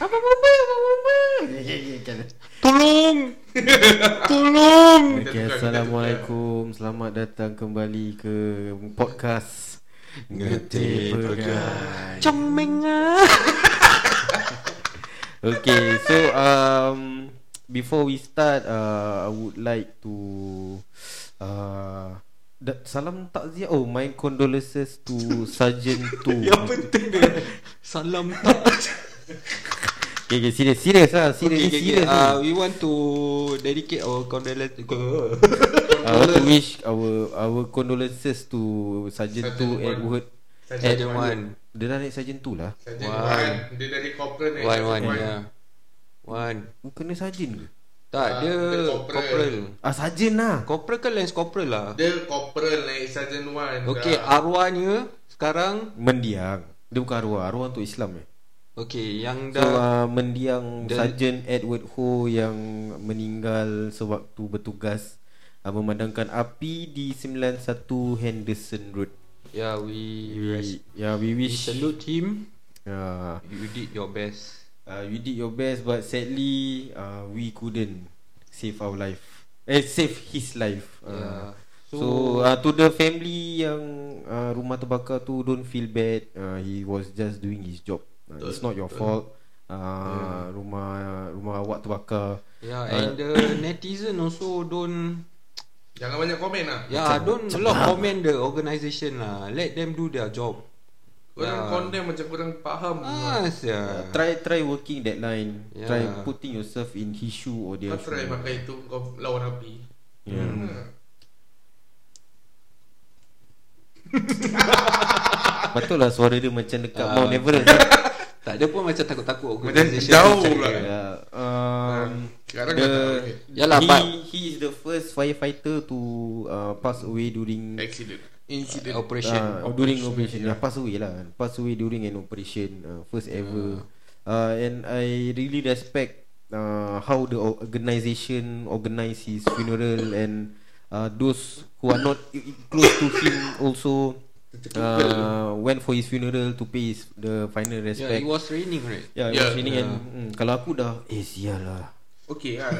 Apa bomba? Apa bomba? Tolong! Tolong! Okay, Assalamualaikum. Selamat datang kembali ke podcast Ngetik Pegang Comeng ah. Okay, so um, Before we start uh, I would like to uh, da- Salam takziah Oh, my condolences to Sergeant 2 Yang penting dia Salam tak Okay, okay, serious, serious lah Serious, Okay, serious okay. uh, Uh, we want to dedicate our condolences I want to wish our our condolences to Sergeant 2 Sergeant one. Edward Sergeant one. Dia dah naik Sergeant 2 lah Sarjan One. Wan Dia dari corporal naik One, Sarjan one, Wan. yeah One dia Sergeant ke? Tak, Ah, dia dia corporal. corporal Ah, Sergeant lah Corporal kan lance corporal lah Dia corporal naik Sarjan Wan Okay, dah. arwahnya sekarang Mendiang Dia bukan arwah Arwah untuk Islam eh Okay, yang So dah uh, mendiang The- Sergeant Edward Ho yang meninggal sewaktu bertugas uh, memandangkan api di 91 Henderson Road. Yeah, we We, yeah, we We wish salute him uh, You did your best uh, you did your best but sadly uh, we couldn't save our life. Eh save his life. Uh, Yeah. So, So- so uh, to the family yang uh, rumah terbakar tu don't feel bad. Uh, he was just doing his job. Uh, it's not your fault. Uh, rumah rumah awak terbakar. Yeah, Uh, and the netizen also don't Jangan banyak komen lah Yeah, Macam- don't macam lot comment the organisation lah. Let them do their job. Korang Ya. condemn macam korang faham Ah, Uh, sia. try try working that line. Yeah. Try putting yourself in his shoe or their Kau try shoe. pakai itu Kau lawan api Yeah. Hmm. Betul lah suara dia macam dekat Ah. Mount Everest. Tak ada pun macam takut-takut Macam organisation. jauh pula. yeah. Um, Sekarang the, dah tak boleh. Yalah, he, but- he is the first firefighter to uh, pass away during Accident Incident Operation. uh, during operation. Yeah. pass away lah. Pass away during an operation. Uh, first ever. Uh, and I really respect uh, how the organisation organize his funeral and uh, those who are not close to him also uh, went for his funeral to pay his the final Yeah, respect. it was raining, right? Yeah, it Yeah, was raining yeah. and mm, kalau aku dah eh sial lah. Okay lah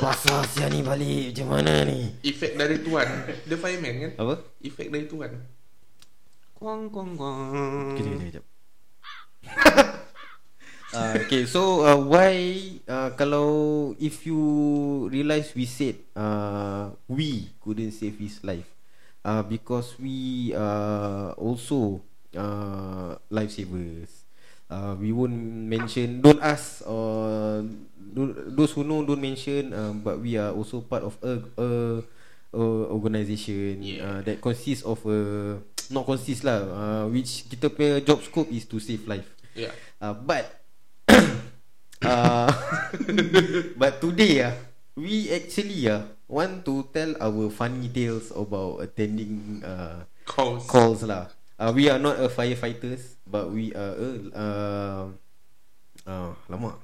Pasal sial ni balik macam mana ni? Efek dari tuan Dia fireman kan Apa? Efek dari tuan Kuang kuang kuang. Kejap, kejap, kejap. uh, okay, so uh, why uh, kalau if you realize we said uh, we couldn't save his life uh, because we uh, also uh, lifesavers. Uh, we won't mention don't ask or don't, those who know don't mention um, but we are also part of a, a, a organisation Yeah. uh, that consists of a not consists lah uh, which kita punya job scope is to save life Ya uh, but uh, but today ah we actually ah want to tell our funny tales about attending uh, Calls calls lah. Uh, we are not a firefighters, but we are a uh, uh, lama.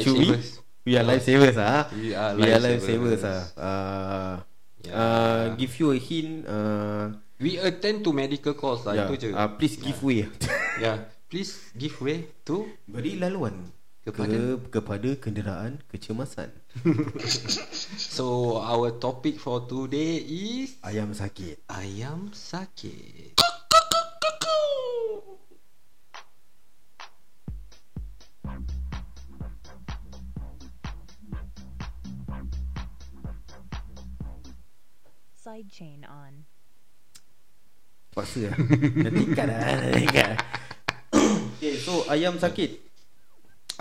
Should we? Lifesavers. We are lifesavers ah. We are we are lifesavers. lifesavers ah. Uh, Yeah. uh, give you a hint. Uh, We attend to medical calls lah, yeah, itu je. uh, please give way. Yeah. Please give way to Beri laluan Kepada? ke, kepada kenderaan kecemasan. So our topic for today is Ayam sakit. ayam sakit. Sidechain on. Paksa lah Nanti kat lah Nanti Okay so ayam sakit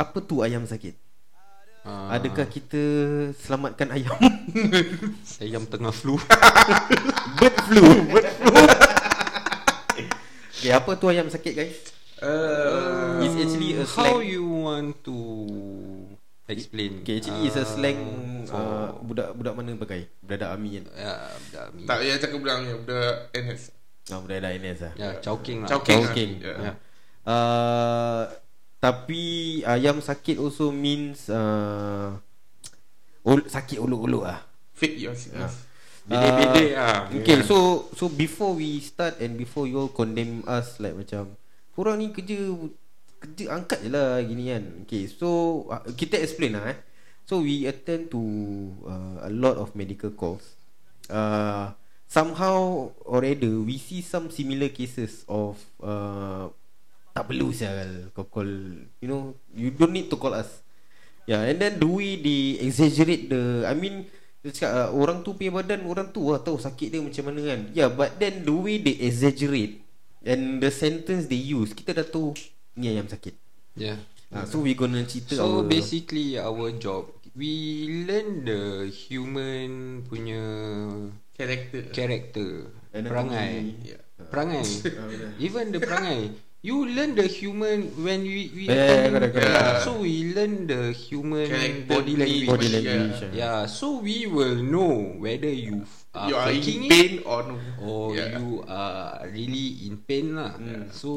Apa tu ayam sakit? Uh, Adakah kita selamatkan ayam? ayam tengah flu? Bird flu Bird flu Okay apa tu ayam sakit guys? uh, It's actually a How slang you want to explain? Okay actually it's a Uh, slang for uh, Budak-budak mana pakai? Budak amin kan? Ya, budak mi. Tak payah cakap bilang ni Budak NS Oh, budak-budak NS lah Ya, chowking lah. Chowking. Chowking Ya. Ya. uh, Tapi ayam sakit also means uh, Sakit uluk-uluk lah Fake your sickness Bedek-bedek ah. Okay so so before we start and before you all condemn us like macam korang ni kerja kerja angkat je lah gini kan. Okay so uh, Kita explain lah eh. So we attend to uh, A lot of medical calls. Uh, Somehow Or rather We see some similar cases Of uh, Tak perlu sial Kau call You know You don't need to call us Yeah and then the way they exaggerate the I mean dia cakap uh, orang tu punya badan orang tu lah tahu sakit dia macam mana kan Yeah but then the way they exaggerate And the sentence they use Kita dah tahu Ni ayam sakit Yeah. uh, So we gonna cerita So our basically our job we learn the human punya Character character, Anatomy. perangai. yeah. Perangai. Even the perangai. You learn the human when we we Yeah, attend- correct, correct. Yeah, So we learn the human Character body language. Body Yeah. language Yeah. yeah. So we will know whether you are You are in faking it pain or no or Yeah. you are really in pain lah. Mm. So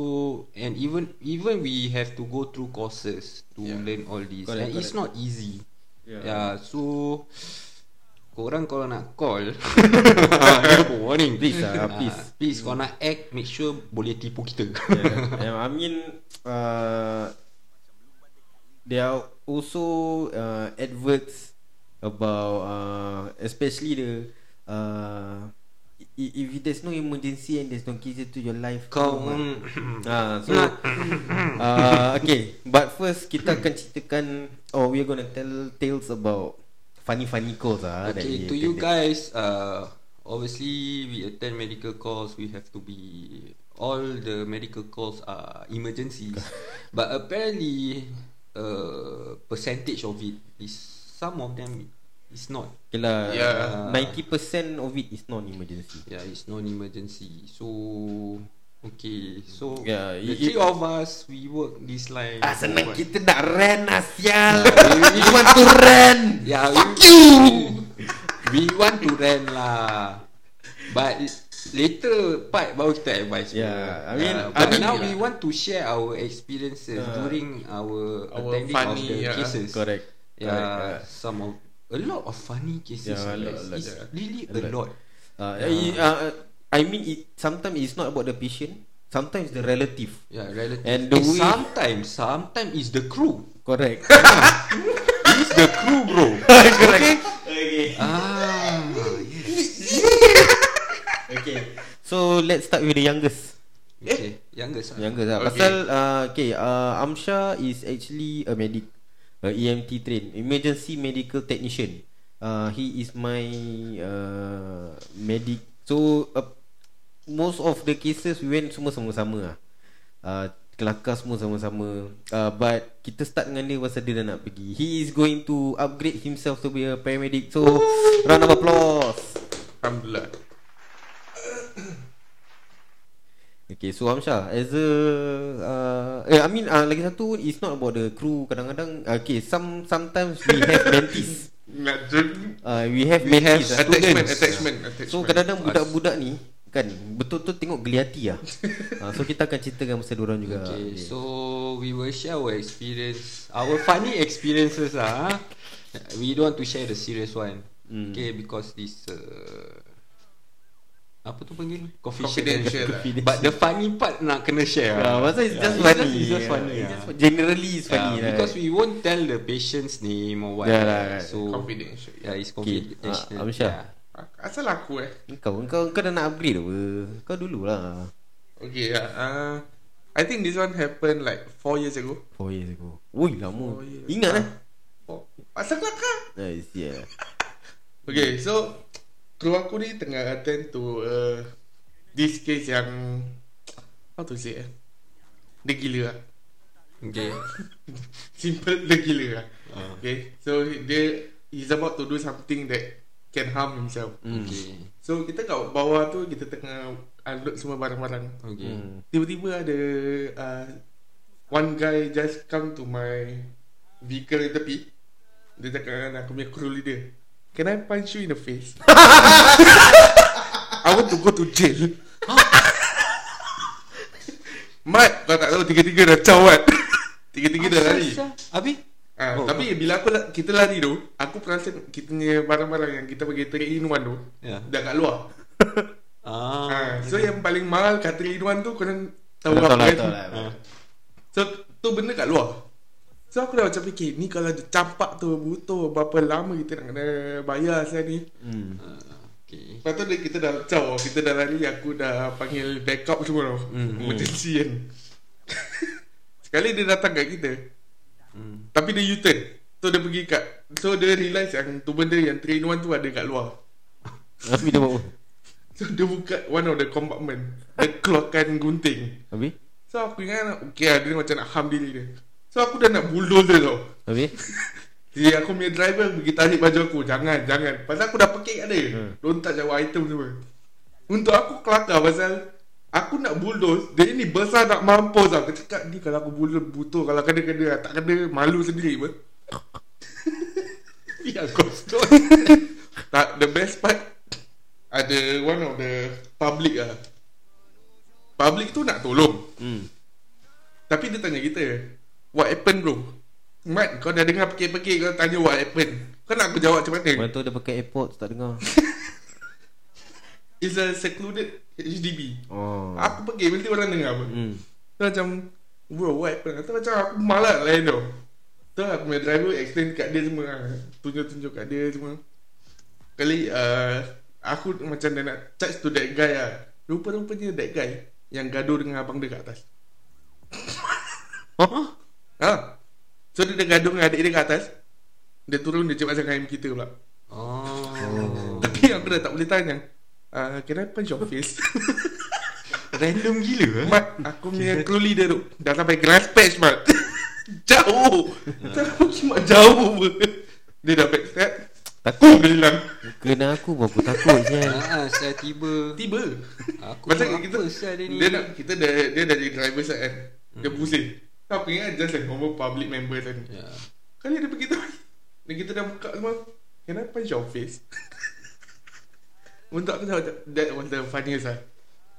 and even even we have to go through courses to Yeah. learn all this. Correct, and it's correct. not easy. Yeah. Yeah. So korang kalau nak call warning. Please ah, Ah, please. please kalau nak act make sure boleh tipu kita. yeah. I mean uh, There are also uh, adverts About uh, Especially the uh, If there's no emergency And there's no case to your life Kau Ah, so uh, okay, but first kita akan ceritakan oh we are gonna tell tales about funny funny calls ah. Okay, to you guys, uh, obviously we attend medical calls. We have to be all the medical calls are emergencies, but apparently, uh, percentage of it is some of them is not. Okay lah, Yeah. ninety percent of it is non-emergency. Yeah, it's non-emergency. So, okay, so Yeah, the it- three it- of us we work this line. Ah senang What- kita nak rent lah sial. we want to rent. Yeah, we, we want to rent lah. But later part baru kita advise. Yeah, I pun. mean, but I mean- now we want to share our experiences Yeah. during our, Our attending funny, of the yeah. cases. Correct. Yeah, Correct, some of a lot of funny cases. Yeah, a lot, a lot, it's yeah. really A a, lot. lot. Uh, Yeah. uh, uh, I mean it sometimes it's not about the patient, sometimes the relative. Yeah, relative. And the And way- sometimes, sometimes is the crew. Correct. It's the crew, bro. Correct. Okay. ah, yes. Okay. So let's start with the youngest. Okay, youngest. ah. Youngest lah Okay. Pasal uh, Okay uh, Amsha is actually A medic a EMT train Emergency medical technician uh, He is my uh, Medic So uh, Most of the cases We went semua sama-sama lah. Uh, Kelakar semua sama-sama. Uh, But Kita start dengan dia Pasal dia dah nak pergi. He is going to Upgrade himself To be a paramedic. So Round of applause. Alhamdulillah. Okay so Hamsha As a uh, eh, I mean uh, Lagi satu It's not about the crew. Kadang-kadang Okay some Sometimes we have mentees uh, We have We have mentees lah. Attachment. Attachment attachment. So kadang-kadang budak-budak ni Kan Betul-betul tengok geli hati lah uh, So kita akan ceritakan Pasal diorang juga Okay, so we will share our experience, our funny experiences lah. ah. We don't want to share the serious one. Hmm. Okay, because this uh, apa tu panggil? Confidential lah. But the funny part nak kena share. uh, lah. Pasal it's Yeah, just it's funny Just, it's just funny. It's yeah. just Generally it's funny Yeah, lah because we won't tell the patient's name or what. Yeah, right? right. So Confidential yeah, it's Okay, confidential. uh, Amsyah. Yeah. Asal aku eh? Kau, kau, kau dah nak upgrade apa? Kau dulu lah Okay yeah uh, I think this one happened like 4 years ago. 4 years ago. Ui lama. Four years. Ingat Ah. eh oh, Asal kelakar. Nice yeah. Okay so Kru aku ni tengah attend to uh, This case yang How to say eh? Dia gila lah. Okay. Simple dia gila lah. Uh, Okay So dia He's about to do something that Can harm himself Hmm. okay. So kita kat bawah tu Kita tengah Unload semua barang-barang Okay. Hmm. Tiba-tiba ada uh, One guy just come to my Vehicle tepi Dia cakap dengan aku punya crew leader Can I punch you in the face? I want to go to jail Mat Kau tak tahu Tiga-tiga dah cawat Tiga-tiga dah lari Habis? Ah, Oh, tapi bila aku la- kita lari tu, aku perasan kita punya barang-barang yang kita pergi trade in one tu Ya. dah kat luar. Ah. Ah, so yang paling mahal kat trade in one tu korang tahu apa lah, kan? tahu lah. Ah. So Tu benda kat luar So aku dah macam fikir Ni kalau campak tu Butuh berapa lama kita nak kena Bayar saya ni Hmm. Ah, Okay Lepas tu dia, kita dah caw Kita dah lari Aku dah panggil backup semua tau Hmm. Emergency kan Sekali dia datang kat kita hmm. Tapi dia U-turn So dia pergi kat So dia realise yang Tu benda yang 3 in 1 tu ada kat luar Tapi dia buat? So dia buka One of the compartment Dia keluarkan gunting Habis? So aku ingat Okay lah Dia macam nak ham diri dia So aku dah nak bulldozer tau Habis? Jadi aku punya driver pergi tarik baju aku Jangan jangan Pasal aku dah pekik kat dia Hmm. Lontar jauh item semua Untuk aku kelakar pasal Aku nak bulldoze Dia ni besar nak mampus tau. Aku cakap ni kalau aku bulldoze butuh. Kalau kena-kena Tak kena malu sendiri pun. Ya koston Tak the best part Ada one of the Public lah. Public tu nak tolong. Hmm. Tapi dia tanya kita What happened bro? Mat kau dah dengar pekik-pekik Kau tanya what happened. Kau nak aku jawab macam mana? Mana tu dia pakai airpods tak dengar. It's a secluded HDB Oh. Aku pergi Nanti orang dengar apa Hmm. Tu macam Bro what? Happened Tu macam aku malas lain tau Tu aku punya driver explain kat dia semua lah. Tunjuk-tunjuk kat dia semua. Kali uh, Aku macam dah nak charge to that guy lah. Rupa-rupanya that guy Yang gaduh dengan abang dia kat atas. Huh? Ha? So dia dah gaduh dengan adik dia kat atas. Dia turun dia cakap pasal kita pula. Oh. Tapi aku dah tak boleh tanya uh, Can I punch your face? Random gila eh? Mat, aku punya crew leader tu Dah sampai grass patch, Mat. Jauh. Jauh, cuma jauh pun. Dia dah backstep Takut. Dia hilang. Kena aku pun aku takut sial. Ah, saya tiba. Tiba? Aku buat kita apa dia ni. Dia nak Kita dah Dia dah jadi driver side kan? Dia pusing. Tak aku ingat just like normal public member kan? Ya. Kali dia pergi tu Dan kita dah buka semua. Can I punch your face? Untuk aku tahu That was the funniest lah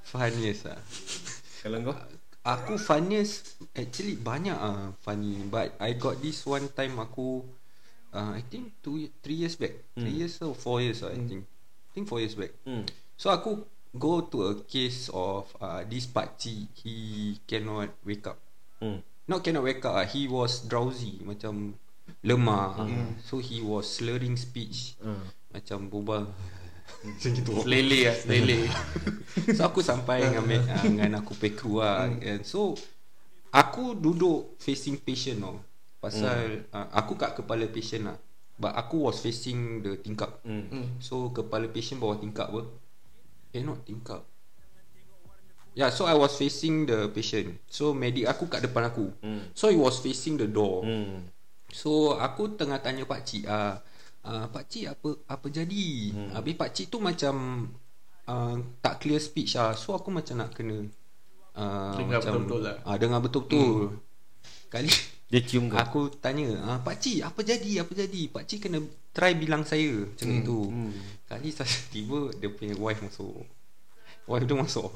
Funniest lah Kalau kau? Aku funniest Actually banyak ah funny But I got this one time aku uh, I think 2 3 years back 3 Hmm. years or 4 years lah, I Hmm. think I think 4 years back Hmm. So aku go to a case of uh, this pakcik He cannot wake up Hmm. Not cannot wake up He was drowsy Macam lemah Hmm. So he was slurring speech Hmm. Macam berbual Macam gitu. Lele lah Lele. So aku sampai dengan, uh, dengan aku pay crew lah And so Aku duduk facing patient tau. Pasal uh, Aku kat kepala patient lah. But aku was facing the tingkap. Hmm. Hmm. So kepala patient bawah tingkap apa? Eh not tingkap. Yeah so I was facing the patient. So medic aku kat depan aku. Hmm. So he was facing the door. Hmm. So aku tengah tanya pak cik ah uh, pak cik apa apa jadi? Hmm. Habis pak cik tu macam uh, tak clear speech ah. So aku macam nak kena uh, Dengar macam, betul-betul lah. Ah dengar betul-betul. Hmm. Kali Dia cium kau. aku tanya, ah pak cik apa jadi? Apa jadi? Pak cik kena try bilang saya macam hmm. itu. Hmm. Kali saya tiba dia punya wife masuk. Wife dia masuk.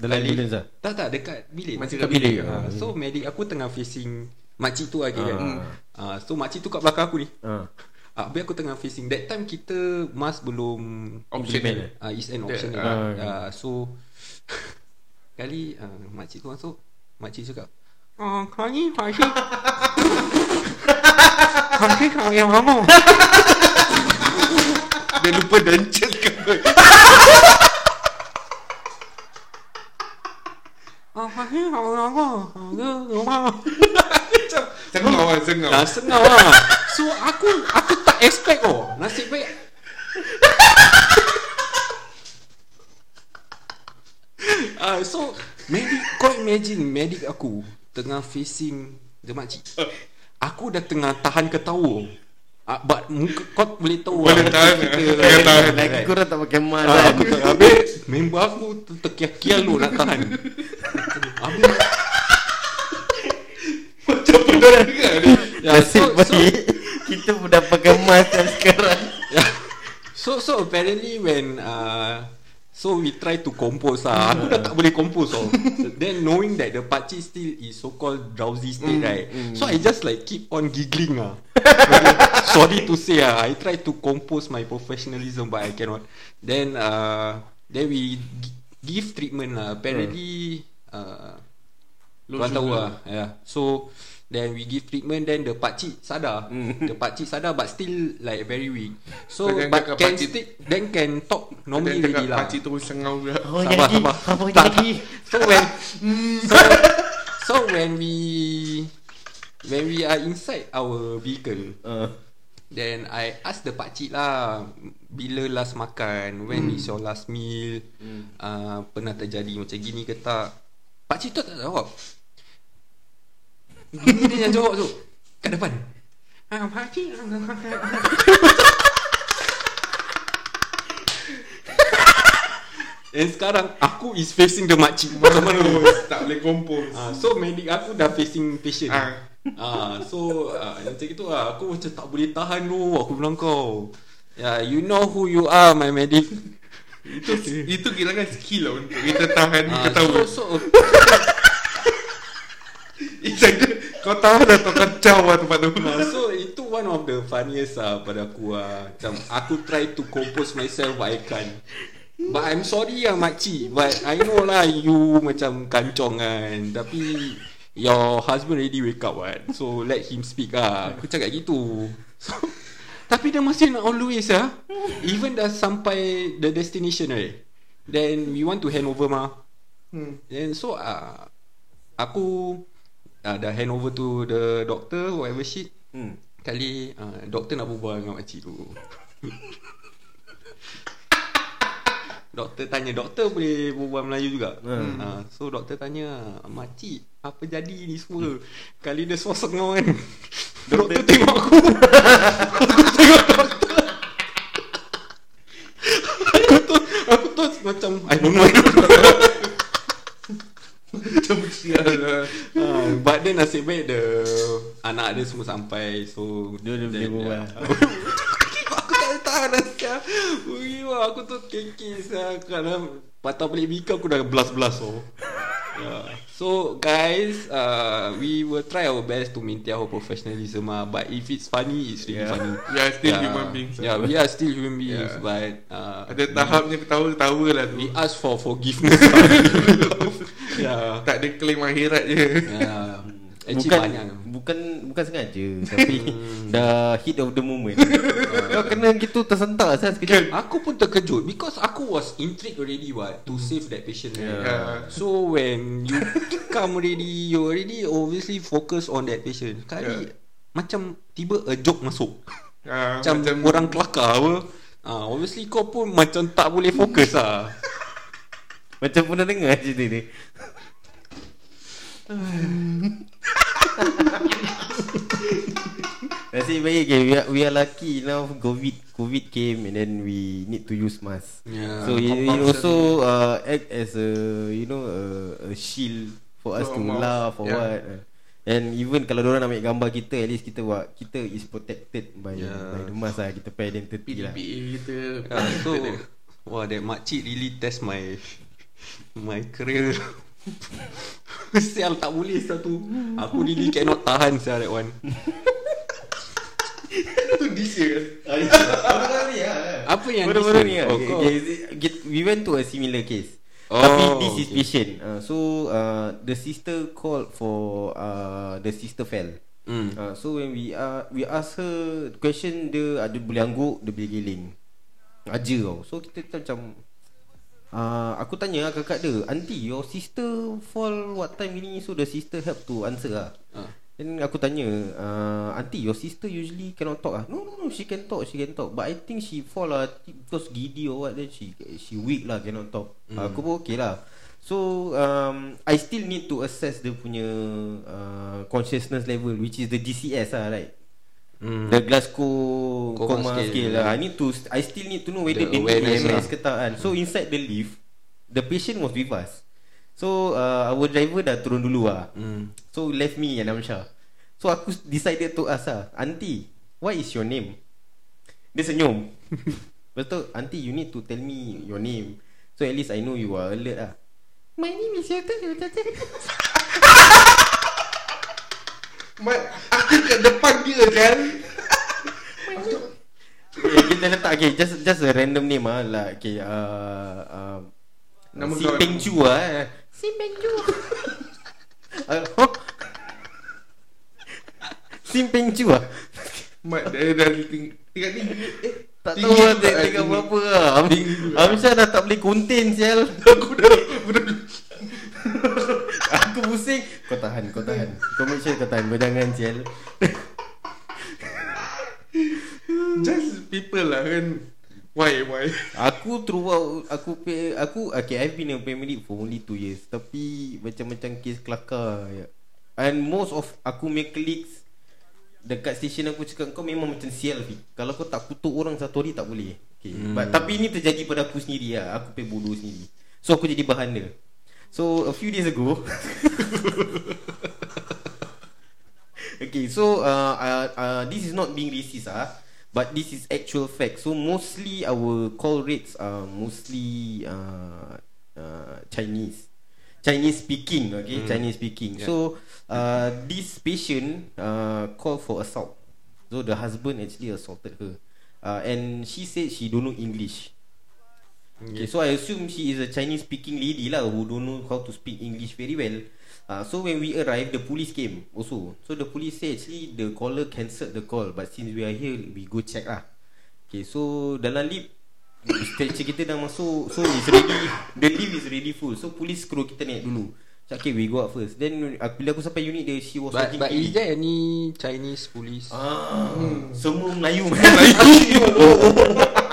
Dalam Kali- ambulance lah. Tak tak dekat bilik. Macam kat kat bilik bilik. Ah, so medic aku tengah facing makcik tu lagi kan. Ah. Ah, so makcik tu kat belakang aku ni. Ha. Ah, habis aku tengah facing. That time kita Mask belum Optional. uh, Is an option ah. uh, uh, So Kali uh, Makcik tu masuk. Makcik cakap Ah, kali Pakcik Pakcik kau yang mana? Dia lupa dentures ke Ah, Pakcik kau yang mana? Ada rumah. Sengau lah Sengau Dah sengau lah. So aku Aku expect oh Nasib baik uh, So Medic Kau imagine Medic aku Tengah facing The makcik Aku dah tengah tahan ketawa uh, But muka Kau boleh tahu Boleh lah, tahan, kita, eh. Tahan. Lagi korang tak pakai mask Ah, kan. aku tak habis Member aku tu terkial-kial tu nak tahan Habis Macam ni ya, Nasib so, so, baik. Kita pun dah pakai mask kan sekarang. So so apparently when uh, so we try to compose ah, aku dah tak boleh compose oh. Then knowing that the pakcik still is so called drowsy state right. So I just like keep on giggling ah. Sorry to say ah, I try to compose my professionalism but I cannot. Then uh, then we gi- give treatment lah. Apparently uh, Tuan tahu lah yeah. So Then we give treatment Then the pakcik sadar. The pakcik sadar But still like very weak. So Then but can pakcik- stick Then can talk Normally already cakap lah. Pakcik terus sengau pula Oh, Sabar, jadi. sabar. Apa Tak. jadi? So when so, so when we When we are inside our vehicle Uh, Then I ask the pakcik lah Bila last makan When is your last meal? Uh, Pernah terjadi macam gini ke tak? Pakcik tu tak jawab Dia yang jawab tu Kat depan ah, Pakcik And sekarang Aku is facing the makcik Mana-mana Terus Tak boleh kompos Ah, so medik aku dah facing patient. Ah. Ah. so ah, macam itu lah. Aku macam tak boleh tahan tu. Aku bilang kau. Yeah, you know who you are, my medic. Itu itu kira kan skill lah Untuk kita tahan Ah, ketawa so, so, It's like Kau tahan atau kacau lah tempat tu. So itu one of the funniest lah pada aku lah. Macam aku try to compose myself but I can't. But I'm sorry lah makcik. But I know lah you macam kancong kan. Tapi Your husband already wake up kan So let him speak lah. Aku cakap gitu. So, Tapi dia masih nak always lah. Even dah sampai the destination right Then we want to hand over mah. Hmm. Then so uh, Aku uh, Dah hand over to the doctor Whatever shit. Hmm. Kali uh, Doktor nak berbual dengan makcik tu. Doktor tanya Doktor boleh berbual Melayu juga? Hmm. uh, So doktor tanya Makcik Apa jadi ni semua? Kali dia suara sengau kan Doktor tengok aku. Aku tengok doktor. Aku tu Aku tu macam I don't know, I don't know. Macam sial uh, But then nasib baik the Anak dia semua sampai So Dia- dia boleh berbual. yeah. Aku tak tahan dah sial Ui, wah, Aku tu sial Kadang Patah balik bika aku dah belas-belas oh. Yeah. So guys uh, We will try our best To maintain our professionalism ah. But if it's funny It's really Yeah. funny We are still human beings. Yeah we are still human beings Yeah. But uh, Ada tahapnya ketawa-ketawa lah tu We ask for forgiveness Yeah Tak ada claim akhirat je Yeah. Actually bukan banyak bukan bukan sengaja tapi dah hit of the moment. Kau kena gitu tersentak saya sekejap. Aku pun terkejut Because aku was intrigued already what To save that patient right? Yeah. So when you come already You already obviously focus on that patient Kali Yeah. Macam tiba a joke masuk Ah, macam, macam orang kelakar apa ah, Obviously kau pun macam tak boleh fokus lah Macam pernah dengar cerita ni. Nasib baik okay, we, are, we are lucky now COVID COVID came and then we need to use mask. Yeah, so it, it also uh, act as a you know a, a shield for us For to mouth. laugh or Yeah. what. And even kalau orang nak ambil gambar kita At least kita buat Kita is protected by, Yeah. by the mask lah Kita pay identity lah PDPA kita yeah, So Wah that makcik really test my My career Sial tak boleh satu Aku really cannot tahan sial that one. Tu this year. Apa ni lah Apa yang Baru-baru this ni year? lah Oh, okay, kau- okay, get- We went to a similar case. Oh, Tapi this is okay. patient. Uh, So uh, The sister called for uh, The sister fell. Hmm. uh, So when we uh, We ask her Question dia Ada boleh angguk Dia boleh geling Aja tau. So kita macam uh, Aku tanya lah kakak dia Auntie your sister Fall what time? Ini So the sister help to answer lah. Ah. Then aku tanya uh, Auntie your sister usually cannot talk ah? No no no she can talk She can talk But I think she fall lah Because giddy or what Then she she weak lah Cannot talk. Mm. Aku pun okay lah. So um, I still need to assess Dia punya uh, Consciousness level Which is the GCS lah right Hmm. The Glasgow Coma Coma, scale, scale, lah. I need to I still need to know Whether The they need EMS lah. ke tak kan. So inside the lift The patient was with us. So uh, our driver dah turun dulu lah. Hmm. So left me and Amsha So aku decided to ask lah Auntie What is your name? Dia senyum. Lepas tu Auntie you need to tell me Your name. So at least I know you are alert lah. My name is Mat Aku kat depan dia kan okay, Kita letak okay, Just just a random name ah lah okay, uh, uh, Nama Si Peng Chu lah eh. Si Peng Chu? Sim Peng Chu ah. Mat dia dah ting- tingkat tinggi Eh Tak tahu lah tinggi. berapa lah. Am- Tinggi juga. Amsyar dah tak boleh contain sial. Aku dah dah pusing. Kau tahan, kau tahan. Kau make sure kau tahan. Kau jangan sial. Just people lah kan Why why Aku throughout aku pay, aku okay I've been a paramedic for only 2 years tapi macam-macam kes kelakar ya. and most of aku punya colleagues dekat station aku cakap kau memang macam sial Fi. Kalau kau tak kutuk orang satu hari tak boleh. Okay. Hmm. But, tapi ini terjadi pada aku sendiri lah. Aku pay bodoh sendiri. So aku jadi bahan dia. So a few days ago. Okay so uh, uh, uh, This is not being racist ah, But this is actual fact. So mostly our call rates are mostly uh, uh, Chinese. Chinese speaking okay Mm. Chinese speaking. Yeah. So uh, this patient uh, called for assault. So the husband actually assaulted her. Uh, And she said she don't know English Okay, so I assume she is a Chinese speaking lady lah who don't know how to speak English very well. Uh, so when we arrived, the police came also. So the police said actually the caller cancelled the call, but since we are here, we go check lah. Okay, so dalam lift stretcher kita dah masuk, so it's ready. The lift is ready full. So police scroll kita naik dulu. So, okay, we go up first. Then uh, bila aku sampai unit dia, she was But watching but is there any Chinese police? Ah, semua Melayu.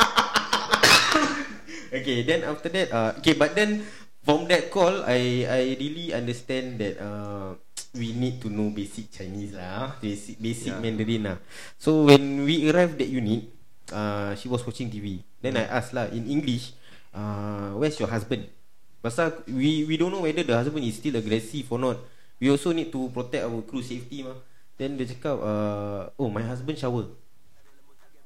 okay, then after that, uh, okay, but then from that call, I I really understand that uh, we need to know basic Chinese lah, ah. basic basic Yeah. Mandarin lah. So when we arrived that unit, uh, she was watching TV. Then I asked lah in English, uh, where's your husband? Pasal we we don't know whether the husband is still aggressive or not. We also need to protect our crew safety mah. Then dia cakap, uh, oh my husband shower.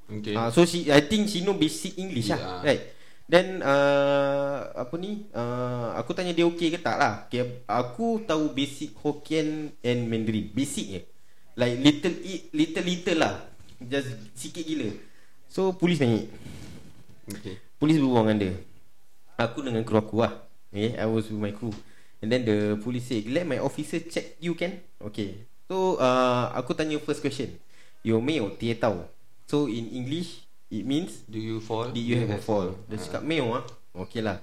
Okay. Ah, so she I think she know basic English yeah. lah, Yeah. right? Then uh, apa ni? Uh, aku tanya dia okey ke tak lah. Okay, aku tahu basic Hokkien and Mandarin. Basic je. Like little it, little little lah. Just sikit gila. So polis naik. okay. Polis berbual dengan dia. Aku dengan kru aku lah. Okay, I was with my crew. And then the police say, let my officer check you can. Okay. So uh, aku tanya first question. You may or tie tau. So in English, it means Do you fall? Did you have a fall? Dia Ah. cakap Meo ah. Okay lah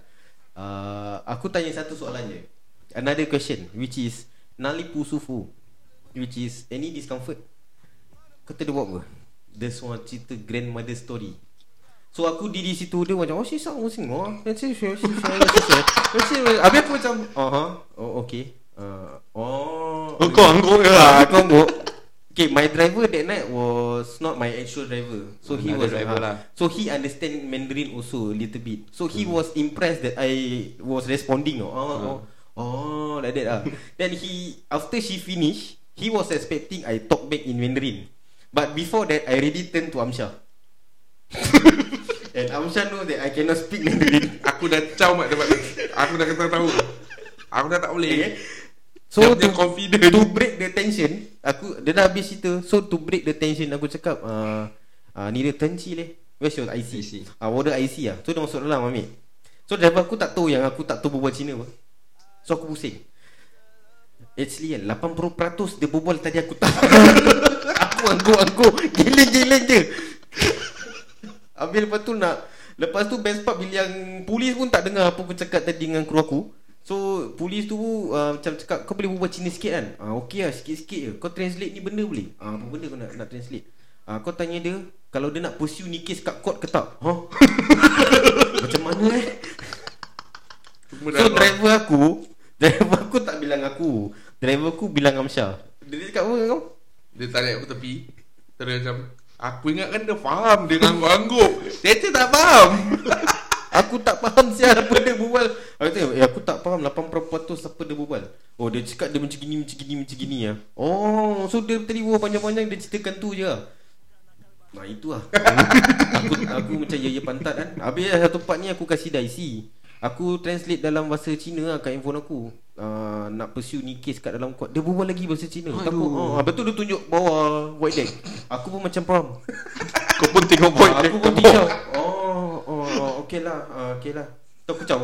uh, Aku tanya satu soalan je Another question Which is Nali Pusufu Which is Any discomfort Kata dia buat apa Dia semua cerita grandmother story So aku diri situ Dia macam Oh she sound sing oh. Then she she she she she she Habis aku macam Oh huh? Oh okay uh, Oh Oh kau angguk je Ah, lah Aku angguk Okay, my driver that night was not my actual driver. So he was driver uh, lah. So he understand Mandarin also a little bit. So he was impressed that I was responding. Oh, oh, oh, oh like that. Ah. then he after she finish, he was expecting I talk back in Mandarin. But before that, I already turned to Amsha. And Amsha know that I cannot speak Mandarin. Aku dah caw tempat tu Aku dah kata tahu Aku dah tak boleh Okay. So Dia to, confident. to break the tension, aku dia dah habis cerita. So to break the tension aku cakap uh, uh, ni dia tenci leh. Where's your IC? IC. Ah uh, order IC ah. So dia masuk dalam ambil. So driver aku tak tahu yang aku tak tahu berbual Cina apa. So aku pusing. Actually kan 80% dia berbual tadi aku tak. aku anggur-anggur giling-giling je. Habis lepas tu nak Lepas tu best part bila yang Polis pun tak dengar apa aku cakap tadi dengan kru aku So polis tu uh, macam cakap Kau boleh berbual Cina sikit kan? Ah, Okay lah sikit-sikit je. Kau translate ni benda boleh. Ah, Apa benda kau nak, nak translate? Ah, Kau tanya dia Kalau dia nak pursue ni kes kat court ke tak? Huh? Macam mana eh? So driver aku Driver aku tak bilang aku. Driver aku bilang Amsyah Dia cakap apa dengan kau? Dia tarik aku tepi. Terus macam Aku ingatkan dia faham Dia ngangguk-ngangguk Dia tak faham Aku tak faham siapa apa dia berbual. Aku kata eh, aku tak faham 80% apa dia berbual. Oh dia cakap dia macam gini macam gini macam gini ya. Oh so dia tadi berbual panjang-panjang dia ceritakan tu je lah. Nah itu lah. Aku, aku macam ya ya pantat kan. Habis satu part ni aku kasih dia IC Aku translate dalam bahasa Cina lah kat handphone aku. Uh, Nak pursue ni case kat dalam court. Dia berbual lagi bahasa Cina. Aduh. Takut oh, Lepas tu dia tunjuk bawah white deck Aku pun macam faham. Kau pun tengok Ah, Aku pun tinggal Oh, oh, okay lah. Uh, Okay lah. Tu aku caw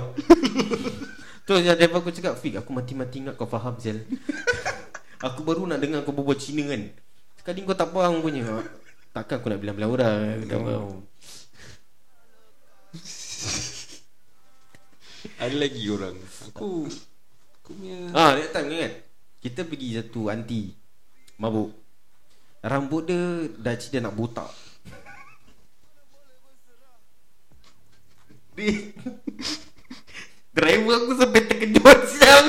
Terus yang driver aku cakap Fik aku mati-mati ingat kau faham Zel. Aku baru nak dengar kau berbual Cina kan. Sekali kau tak faham punya. Ha? Takkan aku nak bilang-bilang orang Tak faham Ada lagi orang? Aku Aku punya Ah, that time ingat Kita pergi satu aunty Mabuk. Rambut dia Dah dia nak botak Driver aku sampai terkejut sial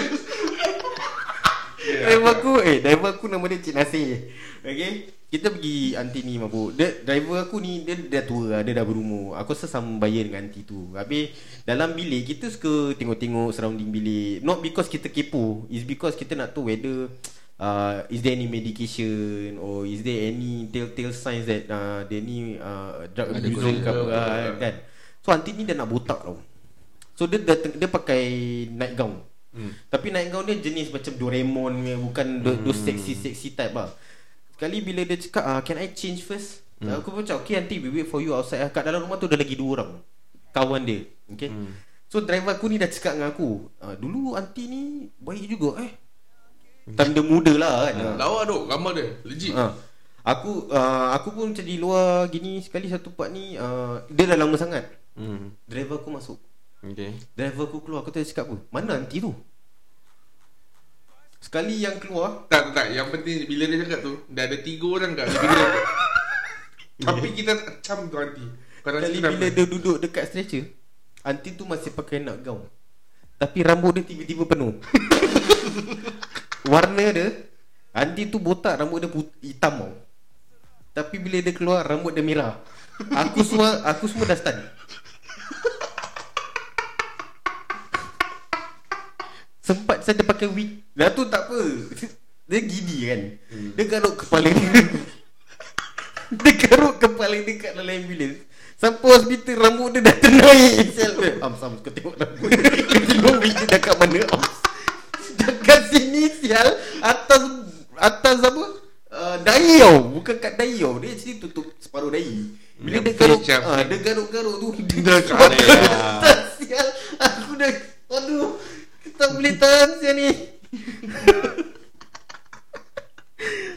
Driver aku Eh driver aku nama dia Cik Nasir. Okay Kita pergi aunty ni mabuk. Dia, Driver aku ni Dia dah tua lah Dia dah berumur. Aku rasa sama bayar dengan aunty tu. Habis Dalam bilik Kita suka tengok-tengok Surrounding bilik. Not because kita kepo It's because kita nak tahu whether uh, Is there any medication Or is there any Telltale signs that uh, Dia ni uh, Drug abuser ke apa kan So aunty ni dah nak botak tau So dia dia, dia pakai night gown. Hmm. Tapi night gown dia jenis macam Doraemon bukan hmm. those sexy sexy type lah. Sekali bila dia cakap ah can I change first? Hmm. Aku pun cakap okay nanti we wait for you outside. Kat dalam rumah tu ada lagi dua orang. Kawan dia. Okay. Hmm. So driver aku ni dah cakap dengan aku, ah, dulu aunty ni baik juga eh. Time dia muda lah kan. Ah. Lawa duk gambar dia Legit Ha. Aku uh, aku pun macam di luar gini sekali satu part ni uh, dia dah lama sangat. Hmm. Driver aku masuk. Okay. Driver aku keluar. Aku tanya cakap apa? Mana nanti tu? Sekali yang keluar. Tak tak tak. Yang penting Bila dia cakap tu Dah ada tiga orang kat Tapi kita tak cam tu nanti Sekali bila dia duduk dekat stretcher Aunty tu masih pakai nak gown. Tapi rambut dia tiba-tiba penuh. Warna dia Aunty tu botak Rambut dia put- hitam. Tau Tapi bila dia keluar Rambut dia merah. Aku semua Aku semua dah stun Sempat saya pakai wig. Dah tu tak apa. Dia gini kan. Dia garuk kepala dia. Dia garuk kepala dia kat dalam ambulans. Sampai hospital rambut dia dah ternaik Sel Ams Ams kau tengok rambut dia. Kau tengok wig dia dah kat mana Ams? Dekat sini sial. Atas Atas apa? Uh, Dahi tau. Bukan kat dahi tau. Dia actually tutup separuh dahi. Bila dia garuk ah, Dia garuk-garuk tu. Dia kat atas, Sial. Aku dah Aduh Kita boleh tahan sial ni.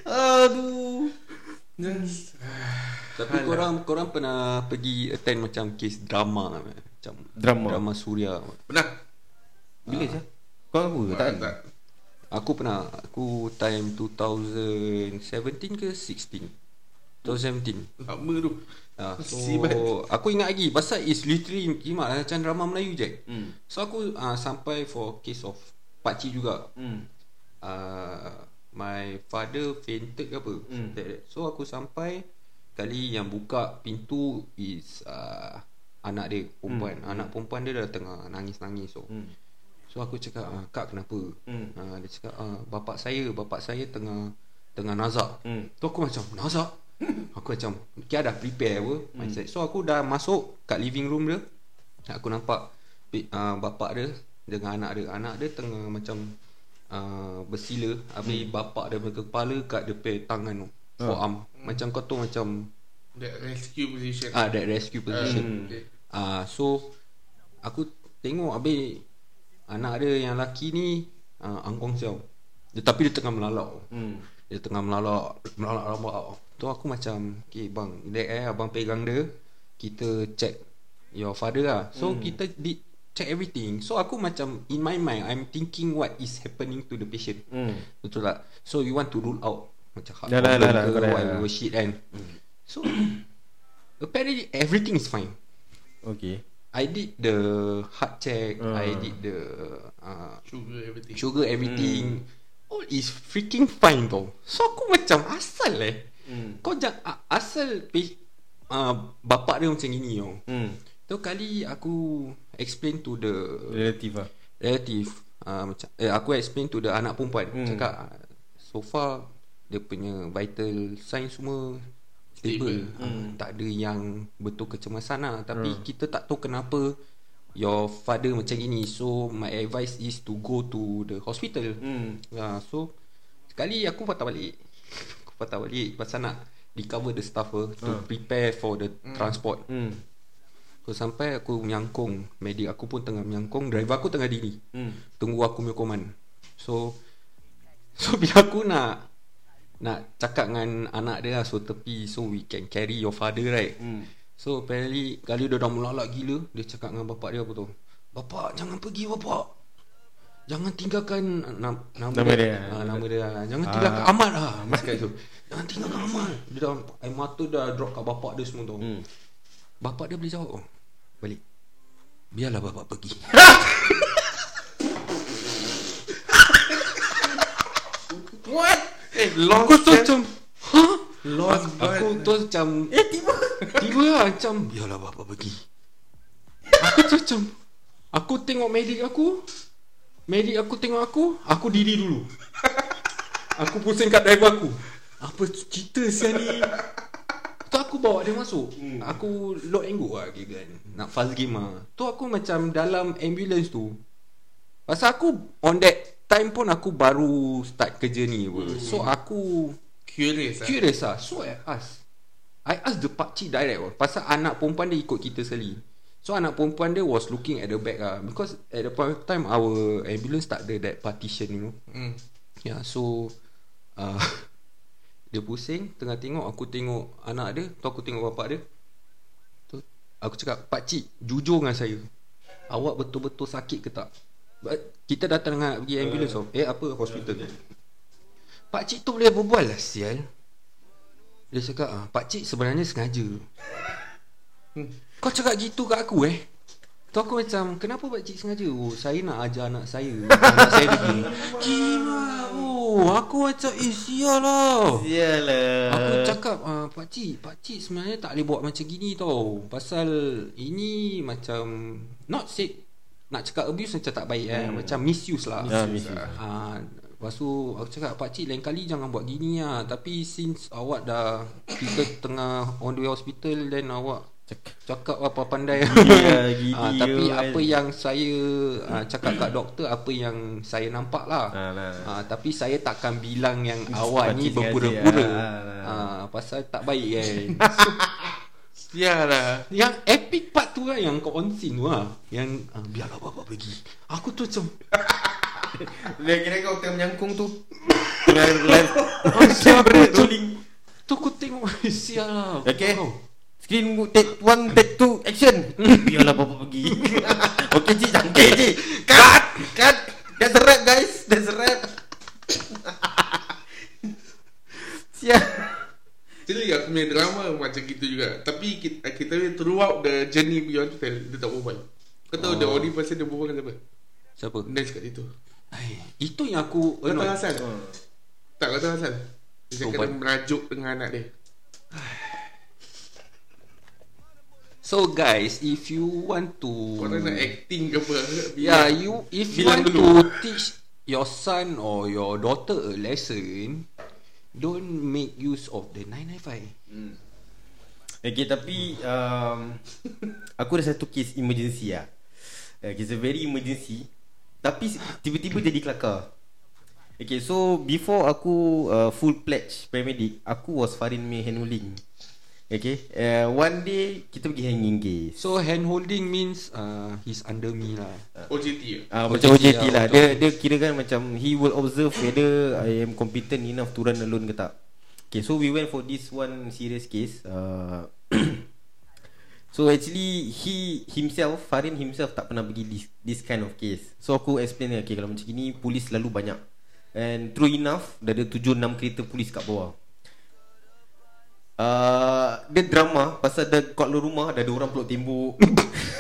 Aduh. Tapi korang Korang pernah pergi Attend macam Case drama Macam Drama? Drama Suria Pernah? Bila je Kau aku ke? Tak tak. Aku pernah. Aku time 2017 ke 16 2017 Lama tu Ah, so Sibat. aku ingat lagi pasal is literally kimak macam drama Melayu je. Hmm. So aku uh, sampai for case of pakcik juga. Hmm. Uh, my father fainted ke apa. Hmm. That. So aku sampai kali yang buka pintu is uh, anak dia perempuan. Hmm. Anak perempuan dia dah tengah nangis-nangis so. Hmm. So aku cakap ah, kak kenapa? Hmm. Ah, dia cakap ah, bapak saya, bapak saya tengah tengah nazak. Hmm. Tu aku macam nazak. Aku macam Kia dah prepare apa mindset. So aku dah masuk kat living room dia. Aku nampak uh, bapak dia dengan anak dia. Anak dia tengah macam uh, bersila habis bapak dia punya kepala kat depan tangan tu. Forearm. Macam kau tu macam That rescue position ah that rescue position. Hmm. okay. Ah so aku tengok habis anak dia yang lelaki ni uh, angkong siau. Dia, tapi dia tengah melalak. Hmm. Dia tengah melalak melalak rambut. Tu aku macam okay bang, dek eh abang pegang dia. Kita check your father lah. So hmm. kita di check everything. So aku macam in my mind I'm thinking what is happening to the patient. Hmm. Betul tak? So you want to rule out macam heart Dah lah, problem dah lah, ke correct whatever lah. shit kan. So apparently everything is fine. Okay. I did the heart check, Ah. I did the uh, Sugar everything sugar everything. All is freaking fine tau. So aku macam asal eh. Hmm. Kau jangan asal uh, bapak dia macam gini tau. Hmm. Tu kali aku explain to the Relative lah. relative uh, macam eh, aku explain to the anak perempuan Hmm. hmm. cakap so far dia punya vital sign semua stable, Stable. Uh, tak ada yang betul kecemasan lah tapi Hmm. kita tak tahu kenapa your father macam gini so my advice is to go to the hospital Hmm. uh, so sekali aku patah balik patah balik pasal nak recover the stuff uh, to Hmm. prepare for the transport Hmm. So sampai aku menyangkung Medik aku pun tengah menyangkung Driver aku tengah diri hmm. Tunggu aku punya command So So bila aku nak Nak cakap dengan anak dia lah So tepi So we can carry your father right Hmm. So apparently Kali dia dah melalak gila Dia cakap dengan bapak dia apa tu Bapak jangan pergi bapak Jangan tinggalkan Nama, nama, Nama dia. Ah, Nama dia. Jangan Ah. tinggalkan Ahmad lah. Dia cakap tu Jangan tinggalkan Ahmad Dia dah Air mata dah drop kat bapak dia semua tu. Hmm. Bapak dia boleh jawab oh, Balik. Biarlah bapak pergi. What? Eh, Aku lost tu macam Ha? Lost Aku, aku tu macam Eh tiba. Tiba lah macam Biarlah bapak pergi. Aku tu macam Aku tengok medik aku Medik aku tengok aku? Aku diri dulu. Aku pusing kat driver aku. Apa cerita sial ni? Tu aku bawa dia masuk. Hmm. Aku load and go lah kira kan. Nak fast game lah. Tu aku macam dalam ambulance tu. Pasal aku On that time pun aku baru Start kerja ni apa. So aku Curious lah. Curious lah. So I ask. I ask the pakcik direct lah Pasal anak perempuan dia ikut kita sekali So anak perempuan dia was looking at the back lah Because at the point of time Our ambulance tak ada that partition you know. Hmm. Yeah so uh, Dia pusing Tengah tengok Aku tengok anak dia Tu aku tengok bapak dia. Tu, Aku cakap Pakcik Jujur dengan saya. Awak betul-betul sakit ke tak? But, Kita datang dengan pergi ambulance uh, Eh apa? Hospital. Pakcik tu boleh berbual lah sial. Dia cakap ah, Pakcik sebenarnya sengaja Kau cakap gitu kat aku eh? Tu aku macam Kenapa pakcik sengaja? Oh saya nak ajar anak saya. Anak saya gini. Gila Oh aku macam Eh sial lah Sialah Aku cakap uh, Pakcik Pakcik sebenarnya tak boleh buat macam gini tau. Pasal Ini macam Not say Nak cakap abuse macam tak baik eh. Macam misuse lah. Ya, misuse. Ah, Lepas tu aku cakap Pakcik lain kali jangan buat gini lah. Tapi since awak dah Kita tengah on the way hospital Then awak Cakap apa pandai Ya, gini Ah, Tapi kan. apa yang saya ah, Cakap kat doktor Apa yang saya nampak lah Ah, lah. Ah, Tapi saya takkan bilang yang awak ni berpura-pura lah. ah, Pasal tak baik kan Ya lah. Yang epic part tu kan Yang kau on scene tu lah Yang ah, Biarlah bapak pergi Aku tu macam Dia kira kau tengah menyangkung tu live betul. rolling Tu aku tengok Sial lah Okay Kau. Screen take one, take two, action. Biarlah bapak pergi. Okay cik, jangkit cik. Cut Cut. That's a rap guys. That's a rap Siap. Actually aku punya drama macam gitu juga. Tapi kita, kita punya throughout the journey beyond to tell Dia tak berbual. Kau tahu Oh. the only person dia berbual dengan siapa? Siapa? Kat situ. Ay, Itu yang aku Kau tahu asal? Tak kau tahu asal? Dia cakap dia merajuk dengan anak dia So guys If you want to Kau nak acting ke apa? Yeah, you if you want dulu. to teach your son or your daughter a lesson, don't make use of the 995. Okay tapi um, Aku ada satu case emergency lah okay, It's a very emergency. Tapi tiba-tiba jadi kelakar Okay so Before aku uh, Full pledge paramedic Aku was Farin May handholding Okay uh, One day Kita pergi hanging case So hand holding means uh, he's under me lah. OJT ke? Ah, OJT macam OJT lah, lah. betul. Dia dia kira kan macam he will observe whether I am competent enough to run alone ke tak. Okay, so we went for this one serious case. Uh, so actually he himself, Farin himself tak pernah pergi this, this kind of case. So aku explain okay kalau macam gini polis selalu banyak. And true enough, dah ada 7 6 kereta polis kat bawah. Uh, dia drama pasal dah kat luar rumah dah ada orang peluk tembok.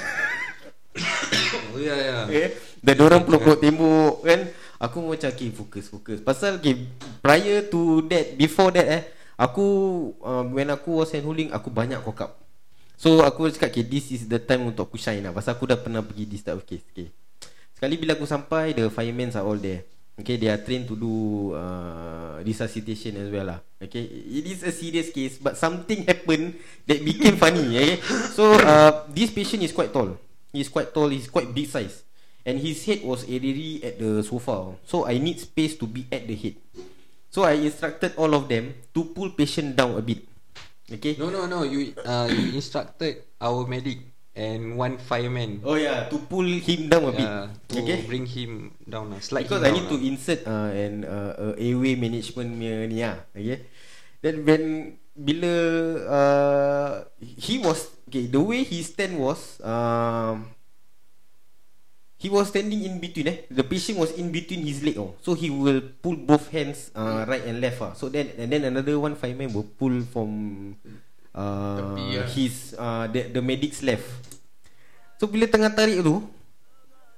Oh ya ya. Okay Dan orang peluk-peluk tembok kan Aku macam okay fokus fokus Pasal okay Prior to that Before that eh Aku uh, When aku was handholding Aku banyak cock up So aku cakap okay This is the time untuk aku shine lah Pasal aku dah pernah pergi this type of case okay. Sekali bila aku sampai The firemen are all there Okay they are trained to do uh, Resuscitation as well lah. Okay It is a serious case But something happened That became funny okay? So uh, This patient is quite tall. He's quite tall He's quite big size. And his head was already at the sofa. So I need space to be at the head. So I instructed all of them To pull patient down a bit. Okay? No no no. You uh, you instructed our medic and one fireman. Oh yeah, to pull him down a bit. Yeah, to okay. bring him down lah. Slide Because him I down need to lah. insert uh, an uh, uh, airway management punya ni lah. Okay. Then when bila uh, he was okay, the way he stand was um, he was standing in between eh. The patient was in between his leg oh. So he will pull both hands uh, right and left ah. So then and then another one fireman will pull from uh, Tepi, his uh, the, the medic's left. So bila tengah tarik tu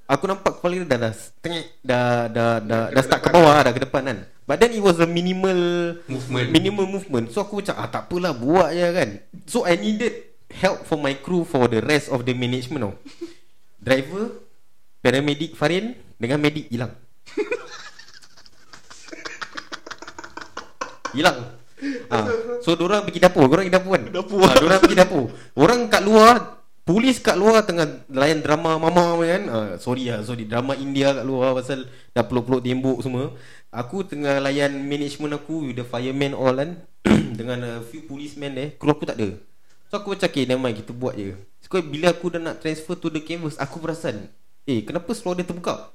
Aku nampak kepala dia dah dah tengik dah dah dah, Ke dah start ke bawah dah ke depan kan. But then it was a minimal Movement. Minimal movement. So aku macam ah tak apalah buat je kan. So I needed help for my crew for the rest of the management tau. Driver, paramedic Farin dengan medik hilang. hilang. Ah, so dorang pergi dapur, dorang pergi dapur kan. Dapur. Ah, dorang pergi dapur. Orang kat luar Polis kat luar tengah layan drama mama kan? Uh, Sorry lah sorry. Drama India kat luar Pasal dah peluk-peluk tembok semua. Aku tengah layan management aku the fireman all kan? Dengan a few policemen there Crew aku tak ada. So aku macam Okay never mind. Kita buat je. So bila aku dah nak transfer to the canvas Aku perasan Eh kenapa slow dia terbuka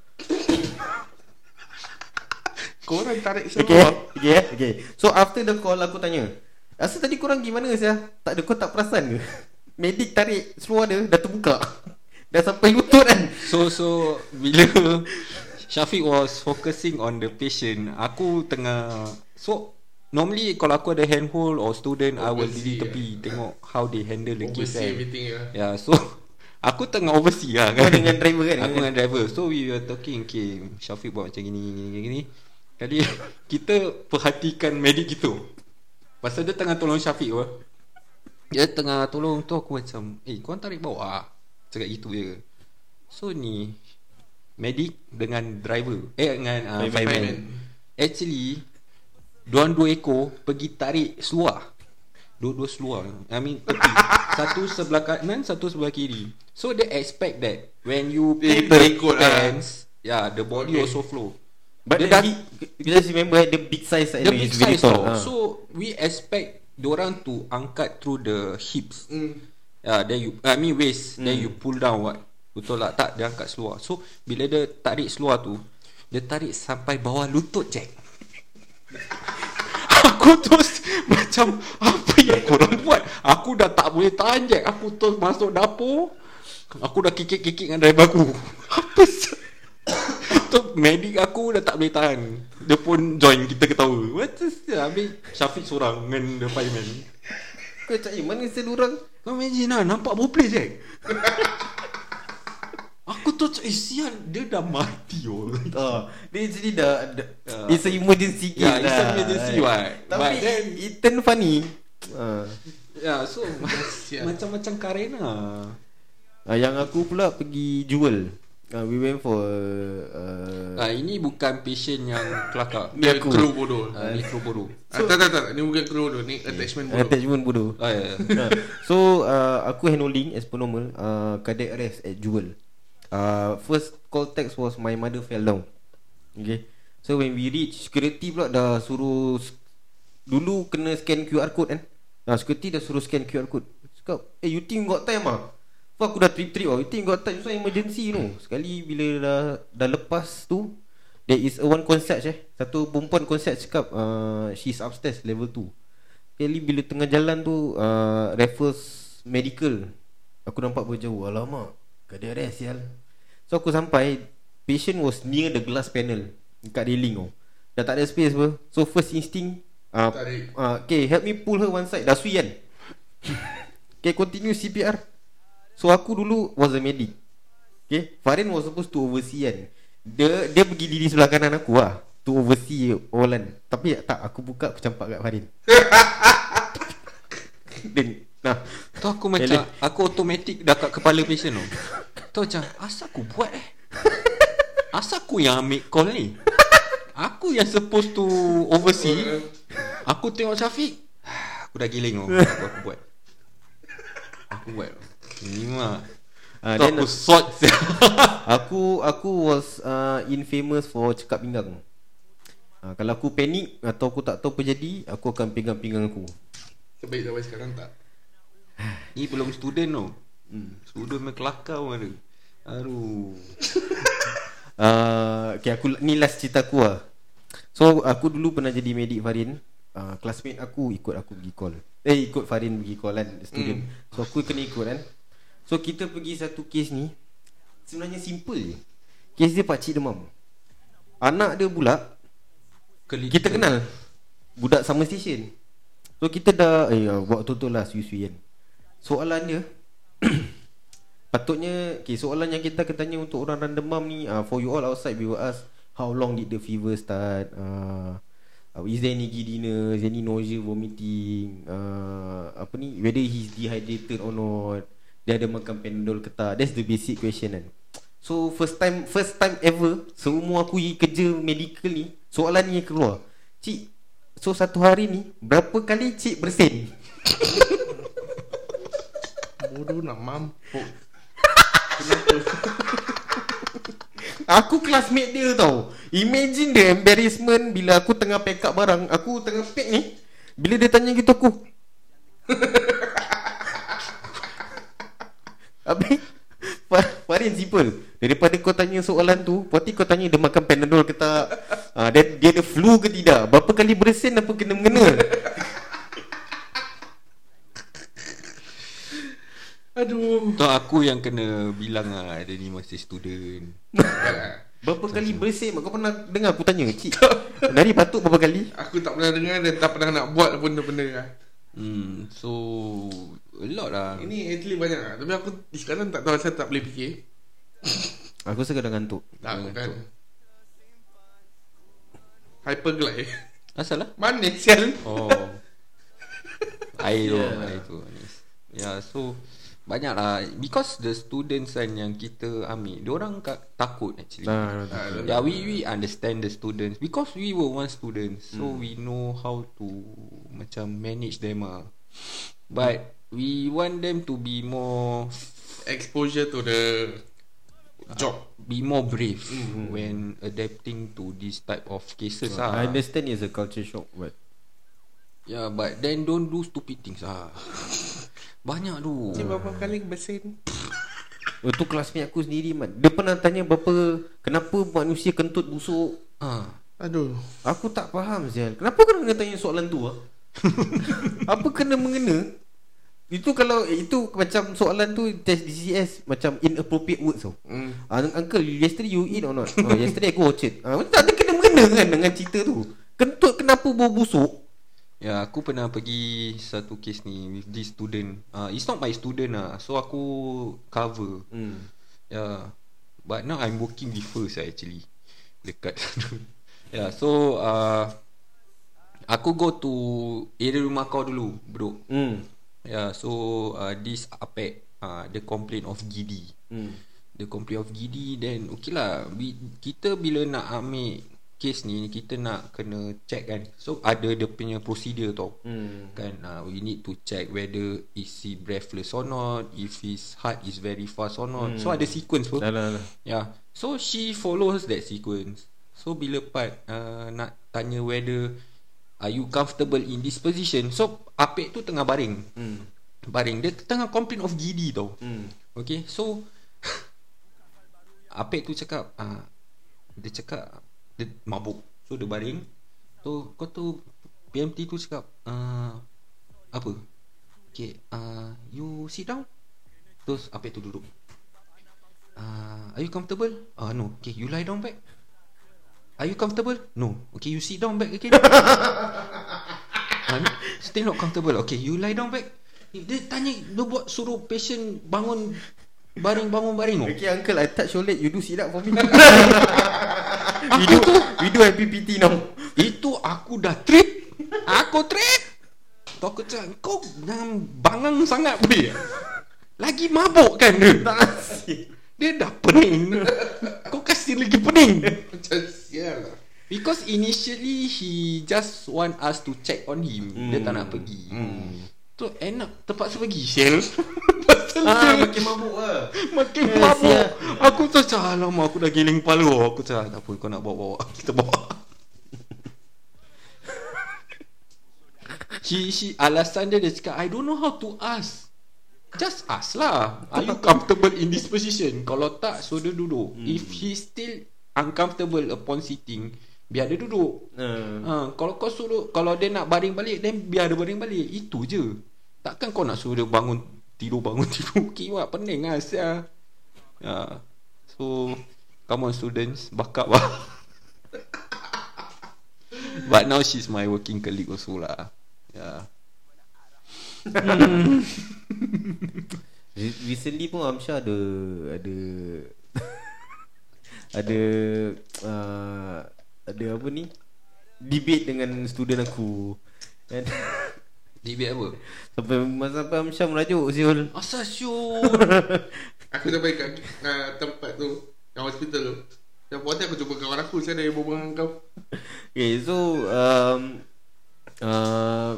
Korang tarik Okay semua Okay Okay So after the call aku tanya Rasa tadi korang gimana sih Tak ada kau tak perasan ke Medik tarik seluar dia Dah terbuka Dah sampai lutut kan So so bila Syafiq was focusing on the patient, aku tengah so normally kalau aku ada handhold or student I will Oversee, diri tepi tengok how they handle the case Oversee kan. everything ya. Yeah, so aku tengah oversee lah Kau kan dengan driver kan? Aku dengan driver. So we were talking okay, Syafiq buat macam gini gini gini. Jadi kita perhatikan medik kita. Pasal dia tengah tolong Syafiq apa. Dia tengah tolong tu aku macam, "Eh, kau tarik bawah." Cakap gitu je. So ni medik dengan driver eh dengan uh, Fireman. fireman. Actually Diorang dua ekor Pergi tarik seluar Dua-dua seluar I mean tepi Satu sebelah kanan Satu sebelah kiri So they expect that When you Dia pull the lah. pants Yeah the body Okay. also flow But Dia then dah- he, just remember the big size The big size tau So we expect Diorang to angkat through the hips Hmm. Yeah, then you I mean waist, then Hmm. you pull down what? Betul tak? Tak, dia angkat seluar. So bila dia tarik seluar tu, dia tarik sampai bawah lutut Jack. aku terus macam apa yang korang buat? Aku dah tak boleh tahan Jack. Aku terus masuk dapur. Aku dah kikik-kikik dengan driver aku. Apa Tu medik aku dah tak boleh tahan. Dia pun join kita ketawa. What is that? Habis Syafiq seorang dengan the fireman. Kau cakap eh mana orang Kau imagine lah Nampak play Jack Aku tu Eh sial Dia dah mati oh. Oh, dia actually dah, dah Ah. It's a emergency case Yeah, lah it's a emergency right? what. Tapi But then- it turn funny uh. Ya so. Macam-macam Karena Uh, yang aku pula pergi jual uh, We went for uh, ah, Ini bukan patient yang kelakar. Ni Aku. kru bodoh. ah, Ni kru bodoh. Ah, tak tak tak, ni bukan kru bodoh, ni attachment bodoh. Attachment bodoh. Ah, ya, ya. uh, So uh, aku handling as per normal uh, Cardiac arrest at Jewel. Uh, First call text was my mother fell down. Okay. So when we reach Security pula dah suruh Dulu kena scan QR code kan? Nah, security dah suruh scan QR code. Cakap Eh you think got time ah So aku dah trip-trip oh. Think got time So emergency tu. Sekali bila dah, dah lepas tu There is a one concierge eh. Satu perempuan concierge cakap uh, She's upstairs level 2 Sekali bila tengah jalan tu uh, Raffles Medical Aku nampak berjauh Alamak Gada arrest sial. So aku sampai Patient was near the glass panel Dekat railing oh. Dah tak ada space apa. So first instinct uh, Tarik. uh, Okay help me pull her one side. Dah sui kan? Okay continue CPR So aku dulu Was a medic Okay? Farin was supposed to oversee kan. Dia dia pergi diri sebelah kanan aku lah To oversee all kan Tapi tak aku buka Aku campak kat Farin. Then Nah. Tu aku macam Aku automatic dah kat kepala patient tu. Tu macam Asal aku buat eh? Asal aku yang ambil call ni? Aku yang supposed to oversee. Aku tengok Syafiq Aku dah giling tu Aku, aku buat. Aku buat Ni mah Ah, then- aku sort Aku aku was uh, infamous for cekap pinggang. Uh, kalau aku panik atau aku tak tahu apa jadi, aku akan pegang pinggang aku. Terbaik sampai sekarang tak? Ni belum student tu hmm. Student main kelakar ada Aduh uh, Okay aku Ni last cerita aku lah So aku dulu pernah jadi medik Farin uh, Classmate aku ikut aku pergi call Eh ikut Farin pergi call kan Student mm. So aku kena ikut kan So kita pergi satu kes ni Sebenarnya simple je. Kes dia pakcik demam. Anak dia pula Keli- Kita kenal. Budak sama station. So kita dah Eh waktu tu lah Sui-sui kan Soalan dia Patutnya okay, Soalan yang kita akan tanya Untuk orang-orang demam ni uh, For you all outside We will ask How long did the fever start? Uh, uh, Is there any giddiness Any nausea Vomiting? Uh, Apa ni Whether he's dehydrated or not Dia ada makan Panadol ke tak That's the basic question kan. So first time First time ever Semua aku kerja medical ni Soalan ni keluar. Cik So satu hari ni Berapa kali cik bersin? Bodoh nak mampuk Aku classmate dia tau. Imagine the embarrassment Bila aku tengah pack up barang. Aku tengah pack ni Bila dia tanya gitu aku Habis Fa- Farin simple. Daripada kau tanya soalan tu Berarti kau tanya dia makan Panadol ke tak. Ha, dia, dia ada flu ke tidak. Berapa kali bersin apa kena-mengena Aduh. Tu aku yang kena bilang lah Dia ni masih student. Berapa kali bersin? Kau pernah dengar aku tanya Cik? Nari batuk berapa kali? Aku tak pernah dengar Dan tak pernah nak buat benda-benda. Lah hmm, So A lot lah. Ini actually banyak lah. Tapi aku sekarang tak tahu Saya tak boleh fikir. Aku sekarang ngantuk. Tak kan Hyperglide. Asal lah? Mana sial. Oh. Air tu Yeah. Air tu manis. Ya so Banyak lah. Because the students kan Yang kita ambil Diorang takut actually. Nah, Ah, Yeah, we we understand the students. Because we were one students, so we know how to macam manage them ah. But we want them to be more Exposure to the Job be more brave when adapting to this type of cases ah. I understand it's a culture shock but Yeah, but then don't do stupid things ah. Banyak tu. Cik berapa kali bersin Oh, tu classmate aku sendiri man. Dia pernah tanya berapa kenapa manusia kentut busuk. Ah. Aduh Aku tak faham Zial. Kenapa kau kena tanya soalan tu ah? Apa kena mengena? Itu kalau itu macam soalan tu test DCS macam inappropriate words tau. hmm. Ah, uncle, yesterday you eat or not? Oh, yesterday I go orchard. Ah, tak ada kena mengena kan dengan cerita tu. Kentut kenapa bau busuk? Ya, aku pernah pergi satu case ni with this student. Uh, it's not my student lah. So aku cover. Hmm. Yeah. But now I'm working with her sah, actually. Dekat sana. yeah, so uh, aku go to area rumah kau dulu, bro. Hmm. Yeah, so uh, this apek uh, the complaint of giddy. Hmm. The complaint of giddy then okay lah. We, kita bila nak ambil case ni kita nak kena check kan. So ada dia punya procedure tau. Hmm. Kan uh, we need to check whether is he breathless or not, if his heart is very fast or not. So ada sequence pun. Dah lah, dah. Yeah. So she follows that sequence. So bila part uh, nak tanya whether are you comfortable in this position. So Apek tu tengah baring. Hmm. Baring dia tengah complain of giddy tau. Hmm. Okay, so Apek tu cakap ah dia cakap dia mabuk. So dia baring. So kau tu PMT tu cakap ah apa? Okay, uh, you sit down. Terus Apek tu duduk. Uh, are you comfortable? Ah uh, no. Okay, you lie down back. Are you comfortable? No. Okay, you sit down back again. no, still not comfortable. Okay, you lie down back. Dia tanya dia buat suruh patient bangun baring bangun baring. Okay uncle I touch your leg You do sit up for me We do We do PPT now Itu aku dah trip. Aku trip. Tu aku cakap kau jangan bangang sangat boleh. Lagi mabuk kan dia. Tak Dia dah pening. Kau kasih lagi pening. Macam sial lah Because initially he just want us to check on him. Hmm. Dia tak nak pergi. Hmm. So end up terpaksa pergi Shell. Pasal Ah, dia makin mabuk lah makin Eh, mabuk. sial. Aku tu cakap alamak aku dah giling kepala. Aku cakap tak apa kau nak bawa-bawa. Kita bawa. She, she, alasan dia dia cakap I don't know how to ask Just ask lah Are you comfortable in this position Kalau tak So dia duduk Hmm. If he still Uncomfortable upon sitting Biar dia duduk. Uh, ha, Kalau kau suruh Kalau dia nak baring balik Then biar dia baring balik. Itu je. Takkan kau nak suruh dia bangun Tidur bangun tidur. Kiwak pening lah sia. ya. So Come on students Back up lah But now she's my working colleague also lah. Ya. Re- Recently pun Amsha ada ada ada uh, ada apa ni? Debate dengan student aku. Kan Debate apa? sampai masa sampai Amsha merajuk siul Asal syul? Aku sampai kat uh, tempat tu Kat hospital tu. Yang puas aku jumpa kawan aku Saya ada berbual dengan kau. Okay so um, uh,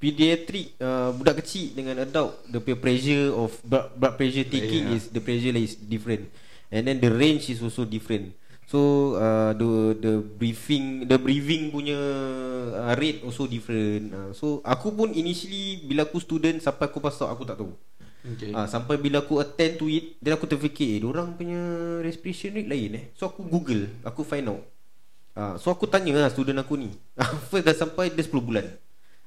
Pediatric uh, Budak kecil dengan adult The pressure of Blood, blood pressure taking Yeah. is The pressure is different And then the range is also different So uh, the the briefing the breathing punya uh, rate also different. Uh, so aku pun initially bila aku student sampai aku pass out aku tak tahu. Okay Ah sampai bila aku attend to it then aku terfikir eh orang punya respiration rate lain eh. So aku google, aku find out. Ah so aku tanya lah student aku ni. First dah sampai dia 10 bulan.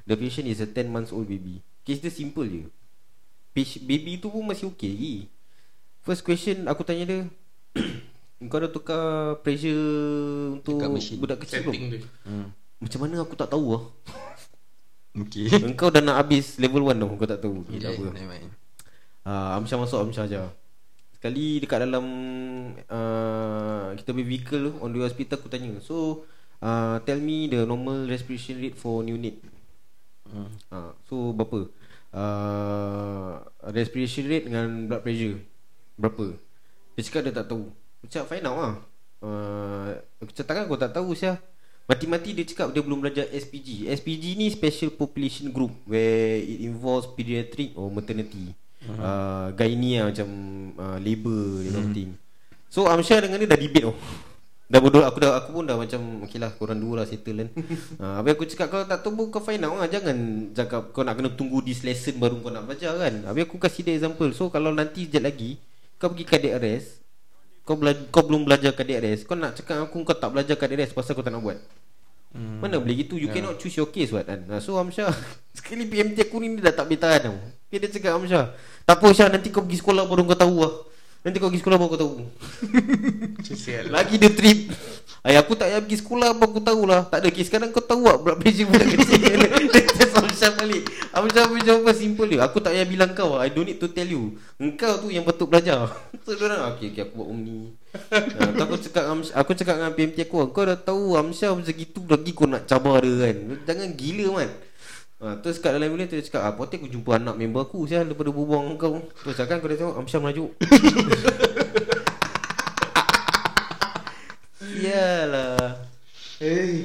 The patient is a 10 months old baby. Case dia simple je. Baby tu pun masih okay lagi. First question aku tanya dia Kau dah tukar pressure untuk budak kecil? Setting dia hmm. Macam mana aku tak tahu lah Okay Engkau dah nak habis level 1 tau Kau tak tahu. Okay, tak Okay, apa never mind. uh, Amsyah masuk Amsyah je Sekali dekat dalam uh, Kita punya vehicle On the hospital aku tanya. So uh, Tell me the normal respiration rate for neonate Hmm. uh, So berapa? Uh, Respiration rate dengan blood pressure Berapa? Dia cakap dia tak tahu. Aku cakap find out lah. Uh, Aku cakap takkan kau tak tahu Syah. Mati-mati dia cakap dia belum belajar SPG SPG ni Special Population Group Where it involves pediatric or maternity. Uh-huh. uh, Gynae lah macam uh, Labour That kind of thing. So Amsyah dengan dia dah debate oh Dah bodoh aku dah aku pun dah macam okey lah korang dua lah settle kan. ha, habis aku cakap kalau tak tahu kau find out lah. Jangan cakap kau nak kena tunggu this lesson baru kau nak belajar kan. Habis aku kasih dia example. So kalau nanti sekejap lagi kau pergi arrest kau bela- kau belum belajar arrest kau nak cakap aku kau tak belajar cardiac arrest pasal kau tak nak buat. Hmm. Mana boleh gitu? You yeah. cannot choose your case what kan? So Amsyah Sekali PMT aku ni Dia dah tak boleh tahan tau. Dia, dia cakap Amsyah Tak apa Syah Nanti kau pergi sekolah Baru kau tahu lah. Nanti kau pergi sekolah Baru kau tahu. Lagi dia trip. Ay, aku tak payah pergi sekolah apa aku tahulah Tak ada kes sekarang kau tahu tak Blood pressure budak kecil. Dia test Amsyah balik. Amsyah punya jawapan simple dia Aku tak payah bilang kau I don't need to tell you. Engkau tu yang patut belajar. So dia orang Okay, okay aku buat om ni ha, tu aku cakap Amsyah, Aku cakap dengan PMT aku Kau dah tahu Amsyah macam gitu Lagi kau nak cabar dia kan? Jangan gila man. Ha, terus kat dalam bilik tu dia cakap ah, Poteh aku jumpa anak member aku Sial daripada berbual dengan kau. Terus cakap kau dah tengok Amsyah merajuk. Iyalah. Hey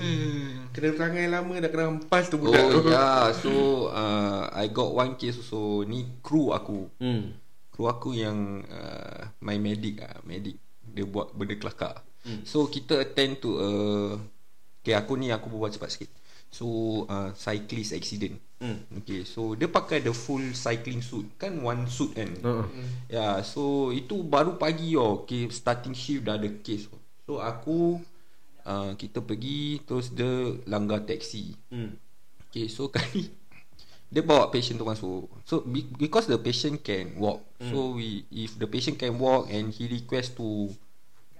Kena perangai lama Dah kena hempas tu budak Oh tu yeah So uh, I got one case also Ni kru aku Hmm Kru aku yang uh, My medic ah, Medic Dia buat benda kelakar hmm. So kita attend to uh, Okay aku ni Aku berbual cepat sikit So uh, Cyclist accident Hmm. Okay so Dia pakai the full cycling suit Kan one suit kan uh-uh. Ya, yeah, so itu baru pagi oh. Okay, starting shift dah ada case. So aku uh, kita pergi terus dia langgar taxi. Hmm Okay, so kali dia bawa patient tu masuk. So be- because the patient can walk. Mm. So we if the patient can walk and he request to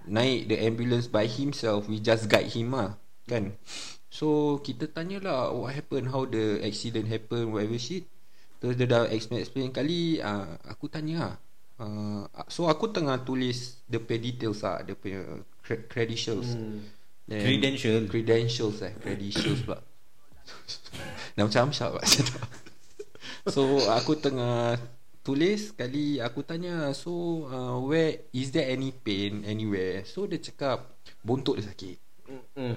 naik the ambulance by himself, we just guide him lah, kan? So kita tanyalah what happened, how the accident happen, whatever shit. Terus dia dah explain explain kali uh, aku tanya lah. Uh, so aku tengah tulis the details lah, the punya credentials. Hmm. Then- Credential. Credentials eh. Credentials pula. Dah macam Amsyar pula macam tu. So aku tengah Tulis Kali aku tanya So uh, Where Is there any pain Anywhere? So dia cakap Bontot dia sakit. Hmm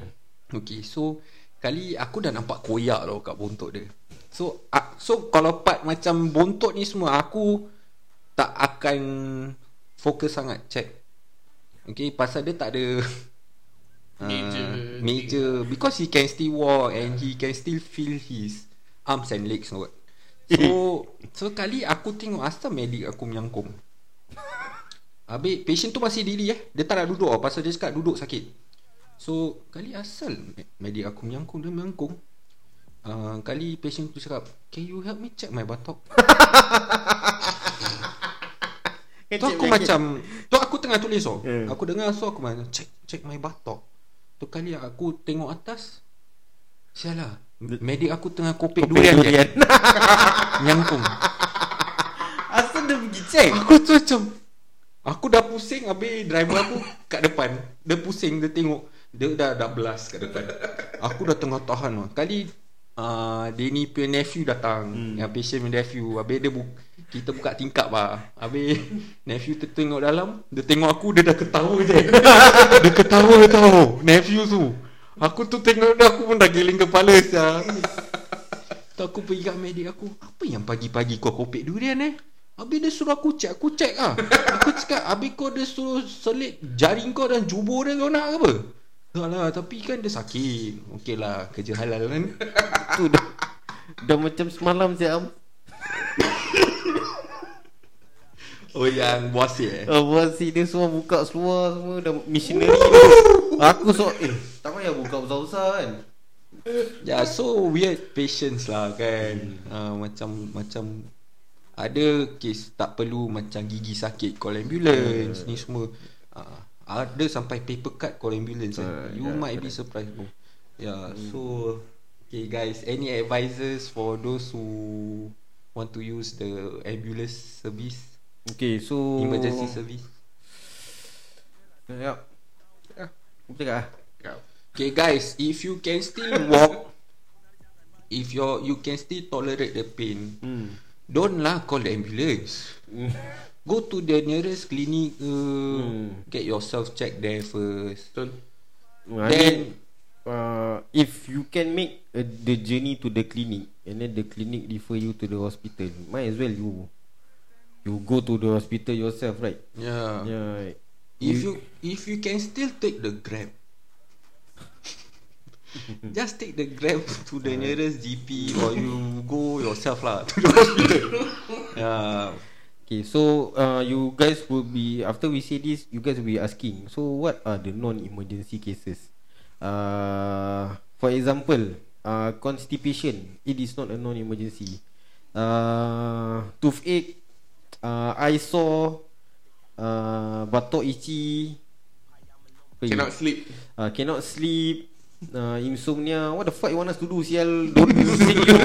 Okay so Kali aku dah nampak koyak tau Kat bontot dia. So uh, So kalau part macam bontot ni semua Aku Tak akan Fokus sangat Check. Okay pasal dia tak ada Major uh, Major Because he can still walk And he can still feel his Arms and legs what. So Sekali aku tengok Asal medik aku menyangkung. Habis patient tu masih diri eh. Dia tak nak duduk Pasal dia cakap duduk sakit. So Kali asal Medik aku menyangkung Dia menyangkung. Uh, Kali patient tu cakap Can you help me check my batok? Tu aku macam Tu aku tengah tulis so. Hmm. Aku dengar so aku macam Check check my batok Tu kali aku tengok atas Sialah Medik aku tengah kopek Kopek durian, durian. Nyangkung. Asal dia pergi check? Aku tu macam Aku dah pusing Habis driver aku Kat depan. Dia pusing Dia tengok. Dia dah dah belas kat depan. Aku dah tengah tahan. Kali uh, Denny punya nephew datang. Hmm. Yang patient punya nephew Habis dia bu Kita buka tingkap lah Habis Nephew tu tengok dalam Dia tengok aku Dia dah ketawa je. Dia ketawa tau Nephew tu. Aku tu tengok dia Aku pun dah geling kepala siap Tu aku pergi kat medik aku Apa yang pagi-pagi kau kopek durian eh? Habis dia suruh aku cek Aku cek lah Aku cakap Habis kau dia suruh selit Jari kau dan jubur dia kau nak ke apa? Tak lah Tapi kan dia sakit. Okey lah Kerja halal kan? Tu dah Dah macam semalam siap Oh yang buasi eh? Oh, buat si dia semua buka seluar semua dah missionary. Tu. Aku so eh tak payah buka besar-besar kan. Ya yeah, so weird patience lah kan? Uh, Macam Macam Ada kes tak perlu Macam gigi sakit Call ambulance Ni semua. Uh, Ada sampai paper cut Call ambulance kan? Ah, You yeah, might be surprised bro. Yeah so Okay guys Any advices For those who Want to use the ambulance service Okay, so Emergency service. Ya. Betul tak? Okay guys If you can still walk If you you can still tolerate the pain Hmm. Don't lah call the ambulance Go to the nearest clinic uh, Hmm. Get yourself checked there first Betul Then uh, if you can make uh, the journey to the clinic and then the clinic refer you to the hospital, might as well you you go to the hospital yourself, right? Yeah, Yeah. If you if you can still take the grab Just take the grab to the nearest GP Or you go yourself lah To the hospital Yeah Okay, so uh, you guys will be after we say this, you guys will be asking. So what are the non-emergency cases? Uh, for example, uh, constipation. It is not a non-emergency. Uh, toothache. Uh, eye sore. Uh, itchy. Apa lagi? Cannot sleep Uh, cannot sleep. Uh, insomnia. What the fuck you want us to do? Sial, don't sing you.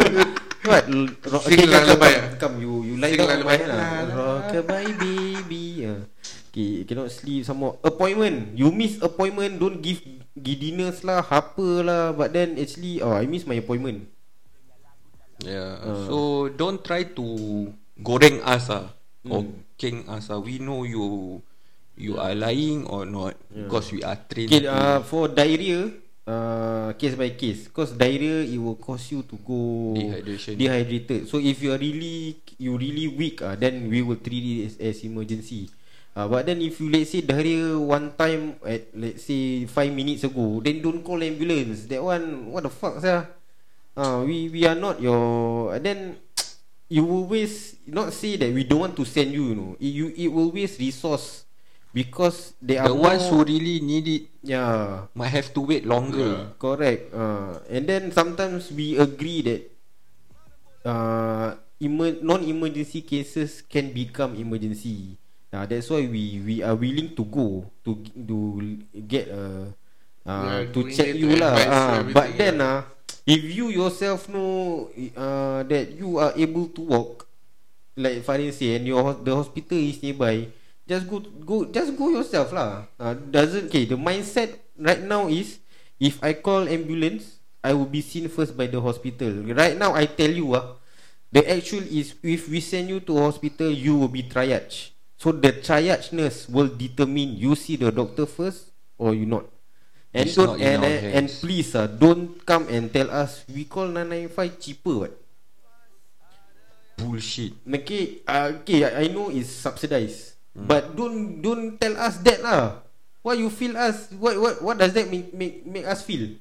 What? Rock, Sing come, lullaby, come, ah? come, you you lie down hand lah. Rockabye baby. Uh. Okay, cannot sleep some more. Appointment. You miss appointment, don't give giddiness lah, apa lah. But then actually, oh, I miss my appointment. Yeah. Uh. So don't try to goreng us ah or Hmm. king us ah. We know you you are lying or not because we are trained. Okay, to- uh, for diarrhea, uh, case by case. Cause diarrhea, it will cause you to go Dehydration. dehydrated. So if you are really, you really weak, uh, then we will treat it as, as emergency. Uh, but then if you let's say diarrhea one time at let's say five minutes ago, then don't call ambulance. That one, what the fuck, sir? Uh, we we are not your. And then you will waste. Not say that we don't want to send you. You know, it, you it will waste resource because they are the ones who more- really need it yeah might have to wait longer. Correct. Uh, and then sometimes we agree that uh, emer- non-emergency cases can become emergency. Uh, that's why we we are willing to go to to get a uh, Yeah, to check you lah. Uh, but then uh, if you yourself know uh, that you are able to walk, like Farin say, and your the hospital is nearby, just go go just go yourself lah. Uh, doesn't okay. The mindset right now is if I call ambulance, I will be seen first by the hospital. Right now, I tell you ah, the actual is if we send you to hospital, you will be triage. So the triage nurse will determine you see the doctor first or you not. And It's don't not and, and, and please ah, don't come and tell us we call 995 cheaper what. Bullshit. Okay, uh, okay, I, I know it's subsidized, but don't don't tell us that lah. What you feel us? What what what does that make make make us feel?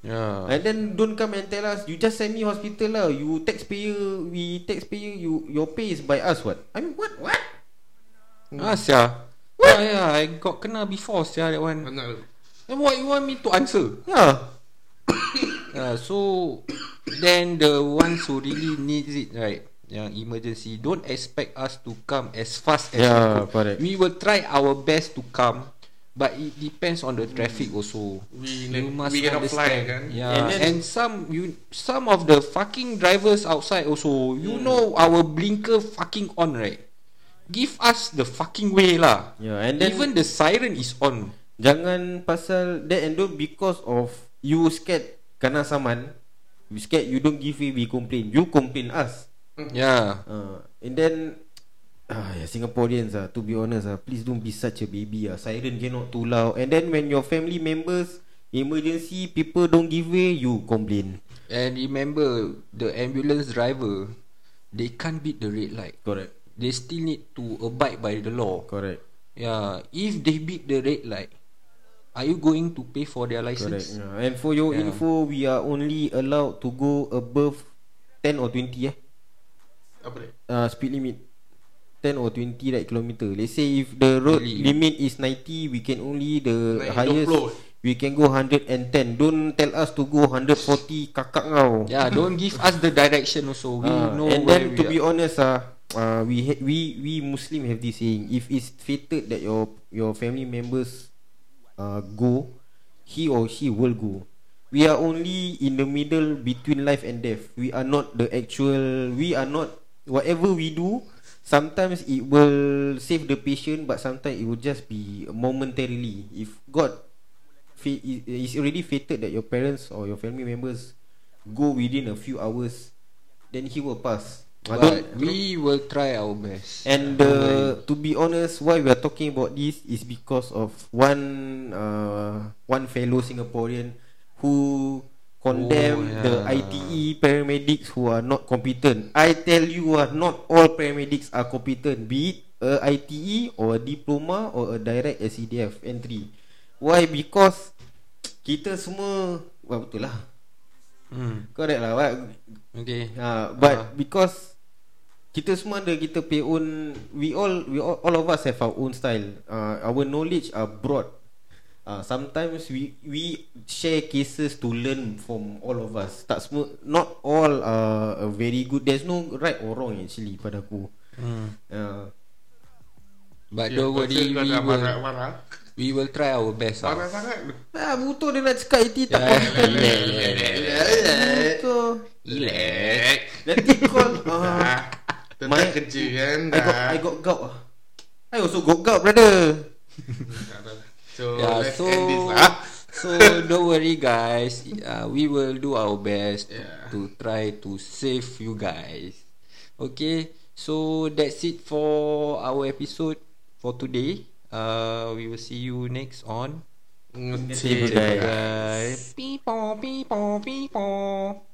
Yeah. And then don't come and tell us you just send me hospital lah. You taxpayer, we taxpayer, you your pay is by us what? I mean what what? Ah, sia. What? Ah, yeah, I got kena before, sia, that one. Banyak tu. Then what you want me to answer? Yeah. Uh, so, then the ones who really needs it, right? Yang emergency, don't expect us to come as fast as Yeah, we could. correct. We will try our best to come, but it depends on the traffic also. We, You must we cannot fly kan. Yeah, And and, then- some you some of the fucking drivers outside also. You know our blinker fucking on, right? Give us the fucking way lah. Yeah, and then Even the siren is on. Jangan pasal that and don't because of you scared kena saman. You scared you don't give way we complain. You complain us. Yeah. Uh, and then ah, yeah, Singaporeans ah, to be honest ah, please don't be such a baby ah. Siren cannot too loud. And then when your family members emergency people don't give way, you complain. And remember the ambulance driver, they can't beat the red light. Correct. They still need to abide by the law. Correct. Yeah. If they beat the red light, are you going to pay for their Correct. license? Yeah. And for your Yeah. info, we are only allowed to go above 10 or 20 eh. Apa dia? uh, speed limit 10 or 20 right kilometer let's say if the road Really? limit is 90 we can only the Naik highest 20. we can go 110 don't tell us to go 140 kakak kau Yeah. Don't give us the direction also. We Ah, know and where then we to are. be honest ah uh, we ha- we we muslim have this saying if it's fated that your your family members uh, go he or she will go. We are only in the middle between life and death. We are not the actual we are not whatever we do sometimes it will save the patient but sometimes it will just be momentarily. If god it's already fated that your parents or your family members go within a few hours then he will pass But we will try our best. and uh, to be honest, why we are talking about this is because of one uh, one fellow Singaporean who condemn Oh, the yeah. ITE paramedics who are not competent. I tell you, uh, not all paramedics are competent. Be it a ITE or a diploma or a direct SCDF entry. Why? Because kita semua, wah betul lah. Hmm. Correct lah. What? Okay. Uh, but Ah. because kita semua ada kita pay own we all we all, all of us have our own style. Uh, our knowledge are broad. Uh, sometimes we we share cases to learn from all of us. Tak semua not all are uh, very good. There's no right or wrong actually pada aku. Hmm. Uh, But Ya, don't worry, we dah will, marah-marah. We will try our best. Lah. sangat tu. ah, butuh dia nak cakap IT tak ya, ya, ya, Butuh. Relax. Nanti call. Uh, Ah, Tentang My- kerja kan I got. I got gout. ah. I also got gout brother. So Yeah, let's so end this lah. so don't worry guys. Uh, we will do our best Yeah. to try to save you guys. Okay, so that's it for our episode for today. Uh, we will see you next on. See you guys. guys. People, people, people.